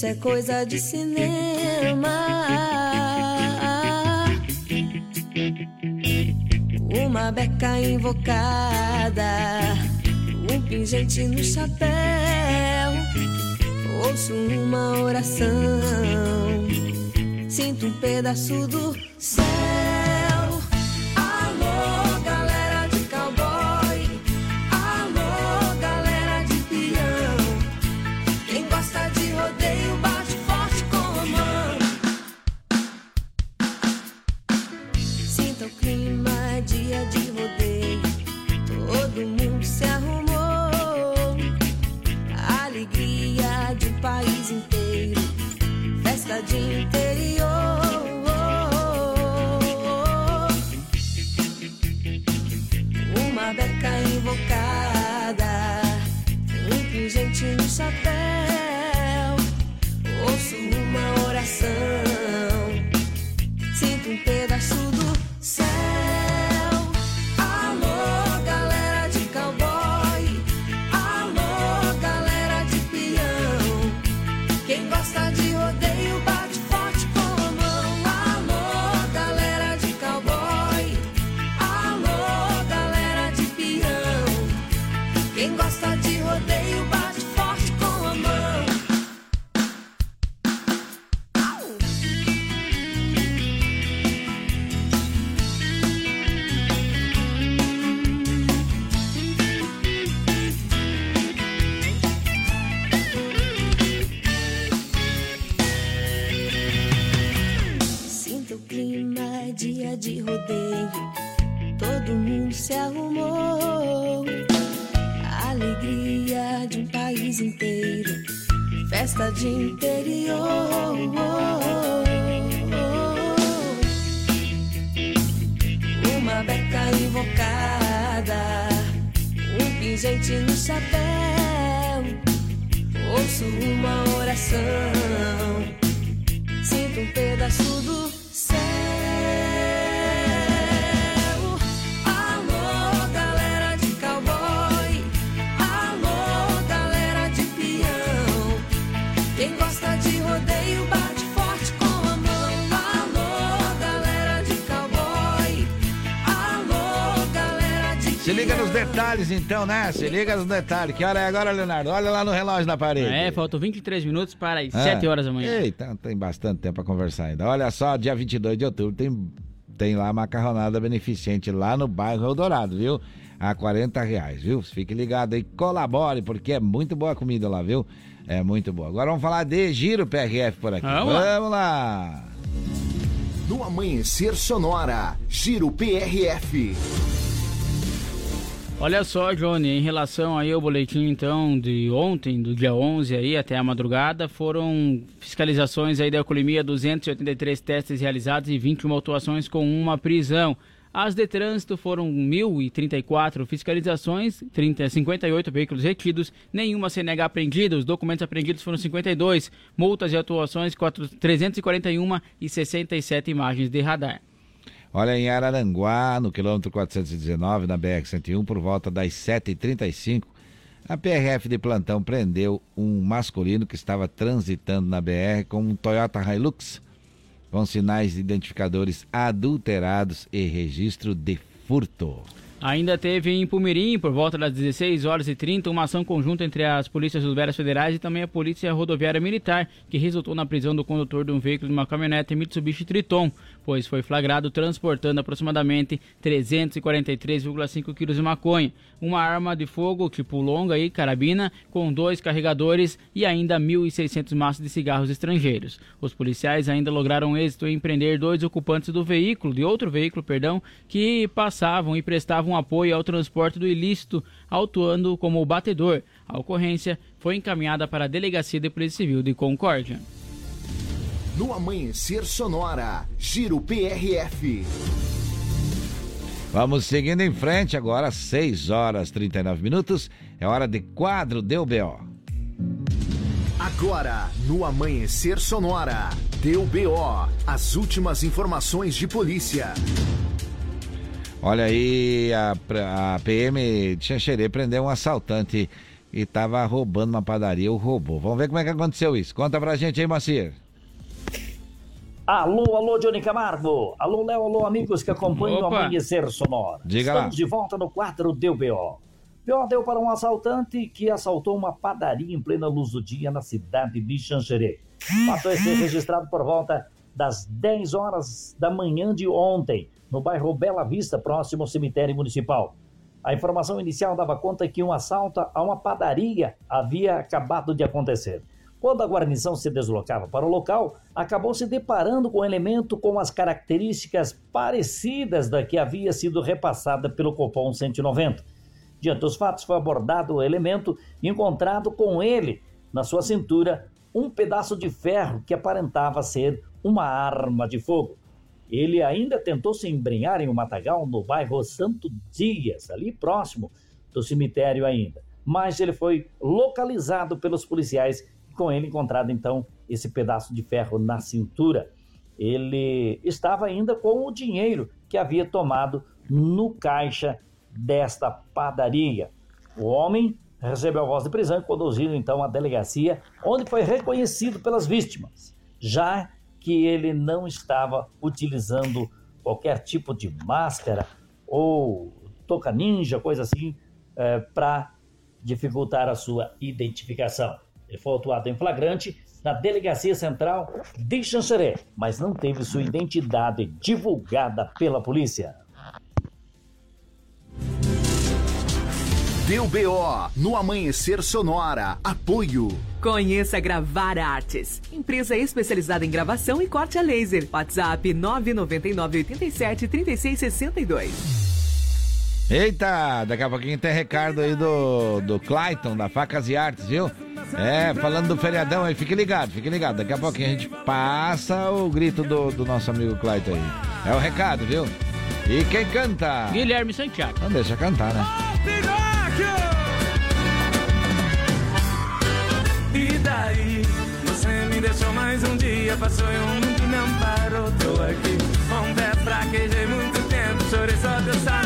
Isso é coisa de cinema. Uma beca invocada, um pingente no chapéu. Ouço uma oração, sinto um pedaço do Festa de interior. Uma beca invocada. Um pingente no chapéu. Ouço uma oração. Se liga nos detalhes então, né? Se liga nos detalhes. Que hora é agora, Leonardo? Olha lá no relógio na parede. É, faltam 23 minutos para as Ah. 7 horas da manhã. Eita, tem bastante tempo pra conversar ainda. Olha só, dia 22 de outubro tem, tem lá macarronada beneficente lá no bairro Eldorado, viu? A 40 reais, viu? Fique ligado aí, colabore, porque é muito boa a comida lá, viu? É muito boa. Agora vamos falar de Giro PRF por aqui. Vamos lá. Vamos lá. No Amanhecer Sonora, Giro PRF. Olha só, Johnny, em relação aí ao boletim então de ontem, do dia 11 aí até a madrugada, foram fiscalizações aí da alcoolemia, 283 testes realizados e 21 autuações com uma prisão. As de trânsito foram 1.034 fiscalizações, 30, 58 veículos retidos, nenhuma CNH apreendida, os documentos apreendidos foram 52, multas e autuações 4, 341 e 67 imagens de radar. Olha, em Araranguá, no quilômetro 419, na BR-101, por volta das 7h35, a PRF de plantão prendeu um masculino que estava transitando na BR com um Toyota Hilux com sinais identificadores adulterados e registro de furto. Ainda teve em Pumirim, por volta das 16 horas e 30, uma ação conjunta entre as polícias rodoviárias federais e também a Polícia Rodoviária Militar, que resultou na prisão do condutor de um veículo de uma caminhonete Mitsubishi Triton, pois foi flagrado transportando aproximadamente 343,5 quilos de maconha, uma arma de fogo tipo longa e carabina, com dois carregadores e ainda 1.600 maços de cigarros estrangeiros. Os policiais ainda lograram êxito em prender dois ocupantes do veículo, de outro veículo, perdão, que passavam e prestavam apoio ao transporte do ilícito, autuando como batedor. A ocorrência foi encaminhada para a Delegacia de Polícia Civil de Concórdia. No Amanhecer Sonora, Giro PRF. Vamos seguindo em frente agora, 6 horas 39 minutos. É hora de quadro Deu BO. Agora, no Amanhecer Sonora, deu BO, as últimas informações de polícia. Olha aí, a, a PM de Xanxerê prendeu um assaltante e estava roubando uma padaria, o roubou. Vamos ver como é que aconteceu isso. Conta pra gente aí, Macir. Alô, alô, Johnny Camargo. Alô, Léo, alô, amigos que acompanham o Opa. Amanhecer Sonora. Diga lá. Estamos de volta no quadro Deu B.O. B.O. deu para um assaltante que assaltou uma padaria em plena luz do dia na cidade de Xanxerê. O fato é ser registrado por volta das 10 horas da manhã de ontem, no bairro Bela Vista, próximo ao cemitério municipal. A informação inicial dava conta que um assalto a uma padaria havia acabado de acontecer. Quando a guarnição se deslocava para o local, acabou se deparando com um elemento com as características parecidas da que havia sido repassada pelo Copom 190. Diante dos fatos, foi abordado o elemento e encontrado com ele, na sua cintura, um pedaço de ferro que aparentava ser uma arma de fogo. Ele ainda tentou se embrenhar em um matagal no bairro Santo Dias, ali próximo do cemitério ainda. Mas ele foi localizado pelos policiais com ele encontrado então esse pedaço de ferro na cintura. Ele estava ainda com o dinheiro que havia tomado no caixa desta padaria. O homem recebeu a voz de prisão e conduzido então à delegacia, onde foi reconhecido pelas vítimas, já que ele não estava utilizando qualquer tipo de máscara ou toca ninja, coisa assim, para dificultar a sua identificação. Ele foi autuado em flagrante na Delegacia Central de Xanxerê, mas não teve sua identidade divulgada pela polícia. Deu BO no Amanhecer Sonora. Apoio. Conheça Gravar Artes, empresa especializada em gravação e corte a laser. WhatsApp 999 87 36 62. Eita, daqui a pouquinho tem recado aí do, do Clayton, da Facas e Artes, viu? É, falando do feriadão aí, fique ligado, fique ligado. Daqui a pouquinho a gente passa o grito do, do nosso amigo Clayton aí. É o recado, viu? E quem canta? Guilherme Santiago. Não deixa cantar, né? E daí? Você me deixou mais um dia, passou e um mundo não parou. Tô aqui, confesso, fraquejei muito tempo, chorei só Deus sabe.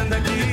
Tá fazendo aqui?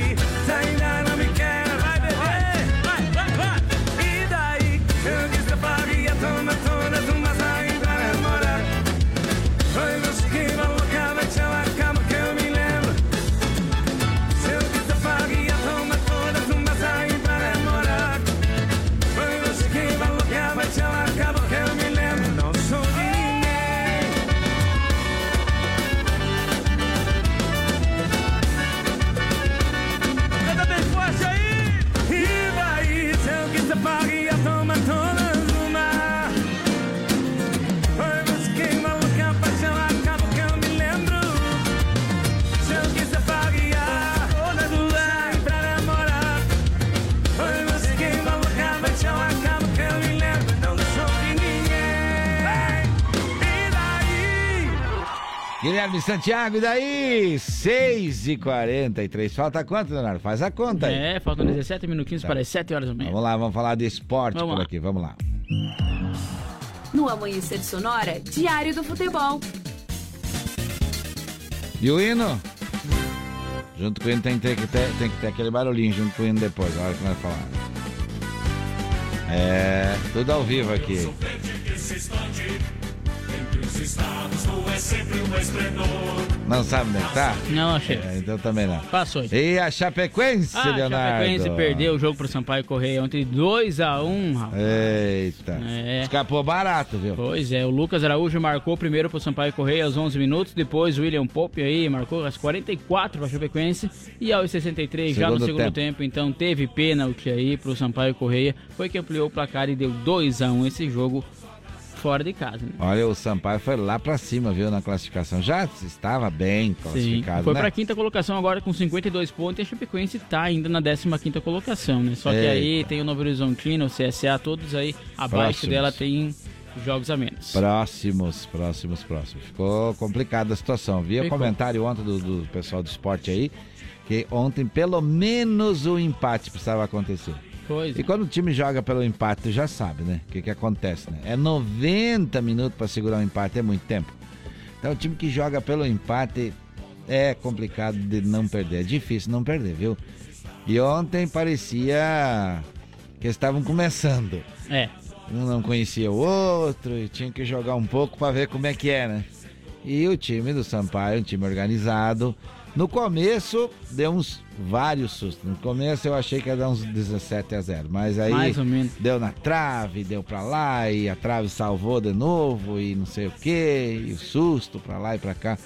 Guilherme Santiago, e daí? 6 e 43 Falta quanto, Leonardo? Faz a conta aí. É, faltam 17 minutinhos para as 7 horas da manhã. Vamos lá, vamos falar de esporte Vamos por lá. aqui, vamos lá. No Amanhecer Sonora, Diário do Futebol. E o hino? Junto com o hino tem, que ter- tem, tem que ter aquele barulhinho junto com o hino depois, a hora que nós falar. É, tudo ao vivo aqui. É sempre um esplendor. Não sabe onde que tá? Não, achei. É, então também não. Passou. E a Chapecoense, Ah, Leonardo? Chapecoense perdeu o jogo pro Sampaio Correia ontem 2x1, rapaz. Eita. É. Escapou barato, viu? Pois é, o Lucas Araújo marcou primeiro pro Sampaio Correia aos 11 minutos, depois o William Pope aí marcou às 44 pra Chapecoense e aos 63 já no Segundo segundo tempo. tempo. então teve pênalti aí pro Sampaio Correia, foi que ampliou o placar e deu 2x1 esse jogo fora de casa, né? Olha, o Sampaio foi lá pra cima, viu, na classificação. Já estava bem Sim, classificado, foi né? pra quinta colocação agora com 52 pontos e a Chapecoense tá ainda na 15 quinta colocação, né? Só que Eita. aí tem o Novo Horizontino, o CSA, todos aí abaixo Próximos. dela tem jogos a menos. Próximos, próximos, próximos. Ficou complicada a situação. Vi o Ficou. comentário ontem do, do pessoal do esporte aí, que ontem pelo menos o empate precisava acontecer. E quando o time joga pelo empate, já sabe, né? O que, que acontece, né? É 90 minutos para segurar um empate, é muito tempo. Então o time que joga pelo empate é complicado de não perder. É difícil não perder, viu? E ontem parecia que eles estavam começando. É. Um não conhecia o outro e tinha que jogar um pouco para ver como é que é, né? E o time do Sampaio, um time organizado. No começo, deu uns vários sustos. No começo eu achei que ia dar uns 17 a 0, mas aí Mais ou menos. deu na trave, deu pra lá e a trave salvou de novo e não sei o que, e o susto pra lá e pra cá.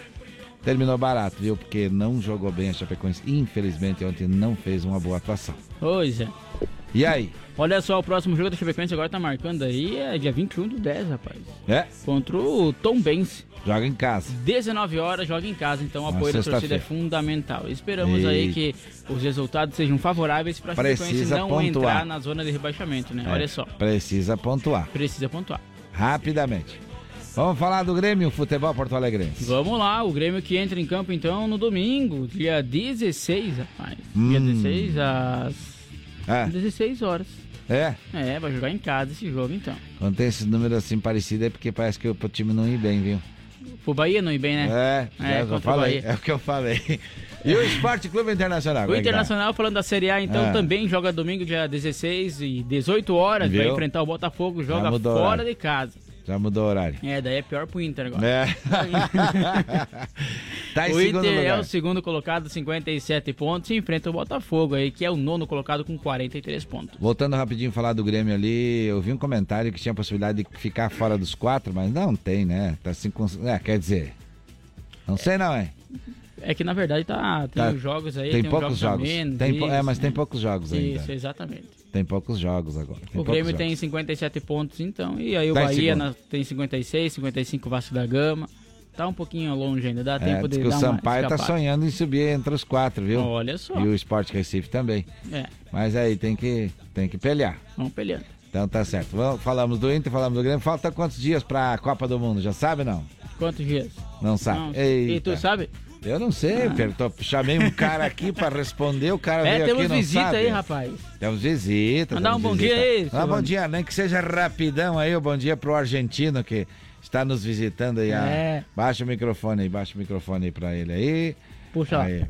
Terminou barato, viu? Porque não jogou bem a Chapecoense. Infelizmente ontem não fez uma boa atuação. Pois é. E aí? Olha só, o próximo jogo da Chapecoense agora tá marcando aí, é dia 21 do 10, rapaz. É? Contra o Tom Benz. Joga em casa. 19 horas, joga em casa, então o apoio da torcida é fundamental. Esperamos aí Eita. que os resultados sejam favoráveis para a Chapecoense não pontuar. entrar na zona de rebaixamento, né? É, Olha só, Precisa pontuar. precisa pontuar. Rapidamente. Vamos falar do Grêmio Futebol Porto Alegrense. Vamos lá, o Grêmio que entra em campo então no domingo, dia 16, rapaz. Dia Hum. 16 às É. 16 horas. É, É, vai jogar em casa esse jogo então. quando tem esses números assim parecidos é porque parece que o time não ir bem, viu? Pro Bahia não ir bem, né? É, já É, eu o falei, é o que eu falei. E o Esporte Clube Internacional? O é tá? Internacional, falando da Série A, então, É. também joga domingo, dia 16 e 18 horas. Vai Viu? enfrentar o Botafogo, joga o fora horário. de casa. Já mudou o horário. É, daí é pior pro Inter agora. É. (laughs) tá o Inter é lugar. o segundo colocado, 57 pontos, e enfrenta o Botafogo aí, que é o nono colocado com 43 pontos. Voltando rapidinho a falar do Grêmio ali, eu vi um comentário que tinha a possibilidade de ficar fora dos quatro, mas não tem, né? Tá assim com... É, quer dizer. Não sei não, é. É que na verdade tá, tem Tá. os jogos aí, Tem tem, poucos jogos, jogos. menos, Tem é, isso, mas tem né? poucos jogos ainda. Isso, exatamente. Tem poucos jogos agora. O Grêmio tem 57 pontos então, e aí o em Bahia na- tem 56, 55 Vasco da Gama. Tá um pouquinho longe ainda, dá É, tempo de o dar uma Sampaio tá sonhando em subir entre os quatro, viu? Olha só. E o Sport Recife também. É, Mas aí tem que, tem que pelear. vamos peleando. Então tá certo. Vamos- falamos do Inter, falamos do Grêmio. Falta quantos dias pra Copa do Mundo? Já sabe não? Quantos dias? Não sabe? Não. E tu sabe? Eu não sei. Tô- chamei um cara aqui pra responder, o cara É, veio temos aqui não visita sabe. aí, rapaz. Temos visita. Mandar temos um bom visita. dia aí, Ah, bom dia, nem que seja rapidão aí, o bom dia pro argentino que está nos visitando aí. ah. É. Baixa o microfone aí, baixa o microfone aí pra ele aí. Puxa. Aí.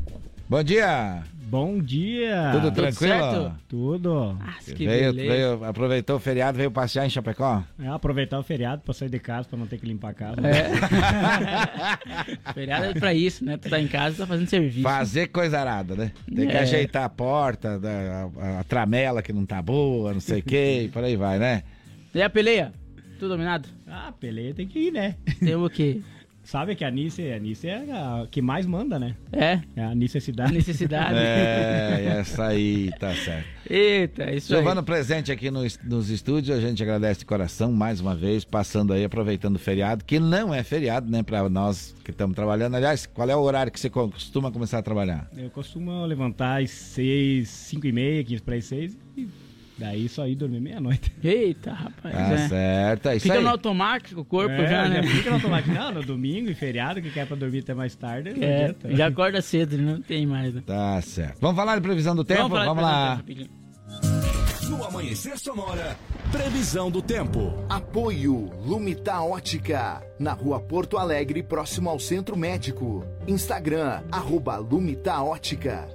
Bom dia! Bom dia! Tudo tranquilo? certo? Tudo. veio, veio, aproveitou o feriado, veio passear em Chapecó? É, aproveitar o feriado pra sair de casa, pra não ter que limpar a casa. É. (laughs) Feriado é pra isso, né? Tu tá em casa, tá fazendo serviço. Fazer coisa arada, né? Tem que É. ajeitar a porta, da- a, a tramela que não tá boa, não sei o que, e por aí vai, né? E a peleia? Tudo dominado? Ah, peleia tem que ir, né? Tem o quê? Sabe que a Nice, a Nice é a que mais manda, né? É? É a necessidade. Necessidade. É, essa aí, tá certo. Eita, isso Silvano aí. presente aqui no es- nos estúdios, a gente agradece de coração mais uma vez, passando aí, aproveitando o feriado, que não é feriado, né, pra nós que estamos trabalhando. Aliás, qual é o horário que você co- costuma começar a trabalhar? Eu costumo levantar às seis, cinco e meia, quinze para as seis, e daí só ir dormir meia-noite. (laughs) Eita, rapaz. Tá é. certo, é isso Fica aí. no automático o corpo É, já, né? Fica no (laughs) automático. Não, no domingo e feriado, que quer pra dormir até mais tarde, não É, adianta. já acorda cedo, não tem mais, né? Tá certo. Vamos falar de previsão do tempo? de Vamos lá. tempo, No Amanhecer Sonora, previsão do tempo. Apoio Lumita Ótica, na rua Porto Alegre, próximo ao Centro Médico. Instagram, arroba Lumita Ótica.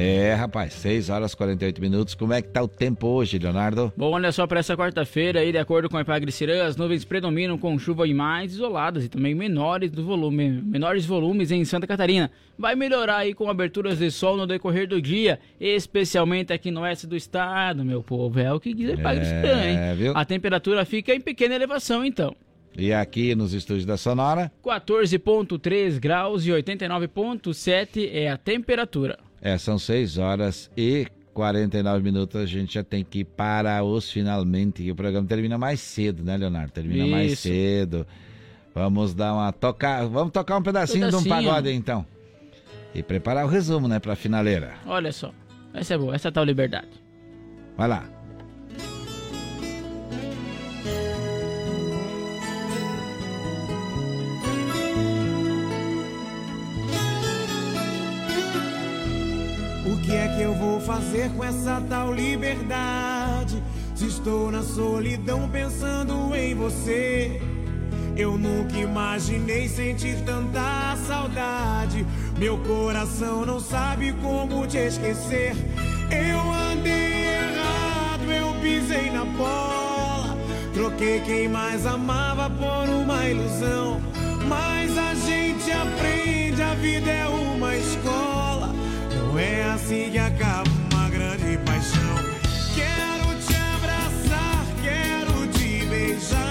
É, rapaz, 6 horas e 48 minutos. Como é que tá o tempo hoje, Leonardo? Bom, olha só, para essa quarta-feira, aí, de acordo com a Epagre Cirã, as nuvens predominam com chuva em mais isoladas e também menores do volume, menores volumes em Santa Catarina. Vai melhorar aí com aberturas de sol no decorrer do dia, especialmente aqui no oeste do estado, meu povo. É o que diz a É, hein? viu? A temperatura fica em pequena elevação, então. E aqui nos estúdios da Sonora, 14,3 graus e 89,7 é a temperatura. É, são 6 horas e 49 minutos. A gente já tem que ir para os finalmente. O programa termina mais cedo, né, Leonardo? Termina mais Isso. cedo. Vamos dar uma tocar. Vamos tocar um pedacinho, de um Pedacinho. pagode, então. E preparar o resumo, né, pra finaleira. Olha só, essa é boa, essa é a tal liberdade. Vai lá. Com essa tal liberdade? Se estou na solidão pensando em você. Eu nunca imaginei sentir tanta saudade. Meu coração não sabe como te esquecer. Eu andei errado, eu pisei na bola. Troquei quem mais amava por uma ilusão. Mas a gente aprende, a vida é uma escola. Não é assim que acaba te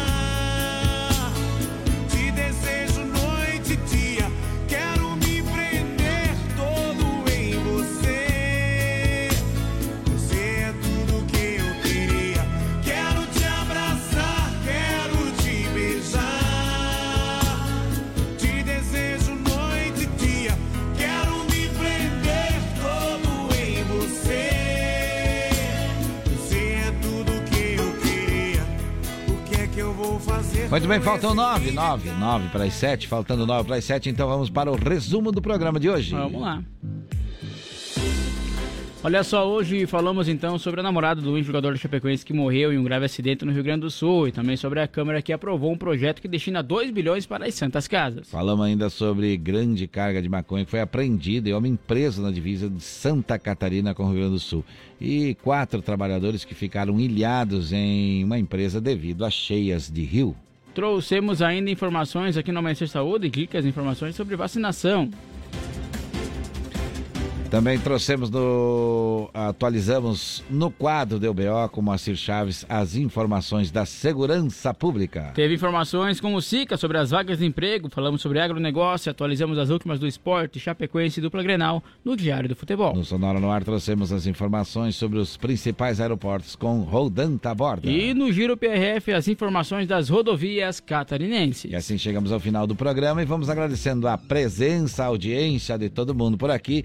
Muito bem, faltam nove, nove, nove para as sete, faltando nove para as sete, então vamos para o resumo do programa de hoje. Vamos lá. Olha só, hoje falamos então sobre a namorada do ex-jogador do Chapecoense que morreu em um grave acidente no Rio Grande do Sul e também sobre a Câmara que aprovou um projeto que destina 2 bilhões para as Santas Casas. Falamos ainda sobre grande carga de maconha que foi apreendida em homem preso na divisa de Santa Catarina com o Rio Grande do Sul. E quatro trabalhadores que ficaram ilhados em uma empresa devido a cheias de rio. Trouxemos ainda informações aqui no Amanhecer Saúde, dicas informações sobre vacinação. Também trouxemos no. atualizamos no quadro do UBO com Moacir Chaves as informações da segurança pública. Teve informações com o SICA sobre as vagas de emprego, falamos sobre agronegócio, atualizamos as últimas do esporte, Chapecoense e dupla Grenal no Diário do Futebol. No Sonora no Ar trouxemos as informações sobre os principais aeroportos com Rodan Taborda. E no Giro PRF as informações das rodovias catarinenses. E assim chegamos ao final do programa e vamos agradecendo a presença, a audiência de todo mundo por aqui.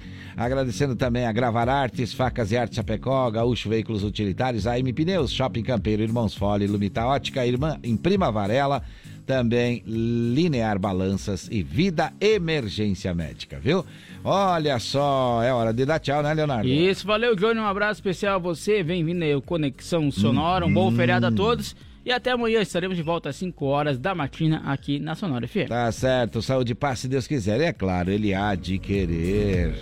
Agradecendo também a Gravar Artes, Facas e Arte Chapecó, Gaúcho Veículos Utilitários, AM Pneus, Shopping Campeiro, Irmãos Fole, Lumita Ótica, Irmã Imprima Varela, também Linear Balanças e Vida Emergência Médica, viu? Olha só, é hora de dar tchau, né, Leonardo? Isso, valeu, Johnny. Um abraço especial a você. Bem-vindo aí ao Conexão Sonora. Um bom Hum. feriado a todos. E até amanhã estaremos de volta às 5 horas da matina aqui na Sonora FM. Tá certo, saúde, paz, se Deus quiser. E é claro, ele há de querer.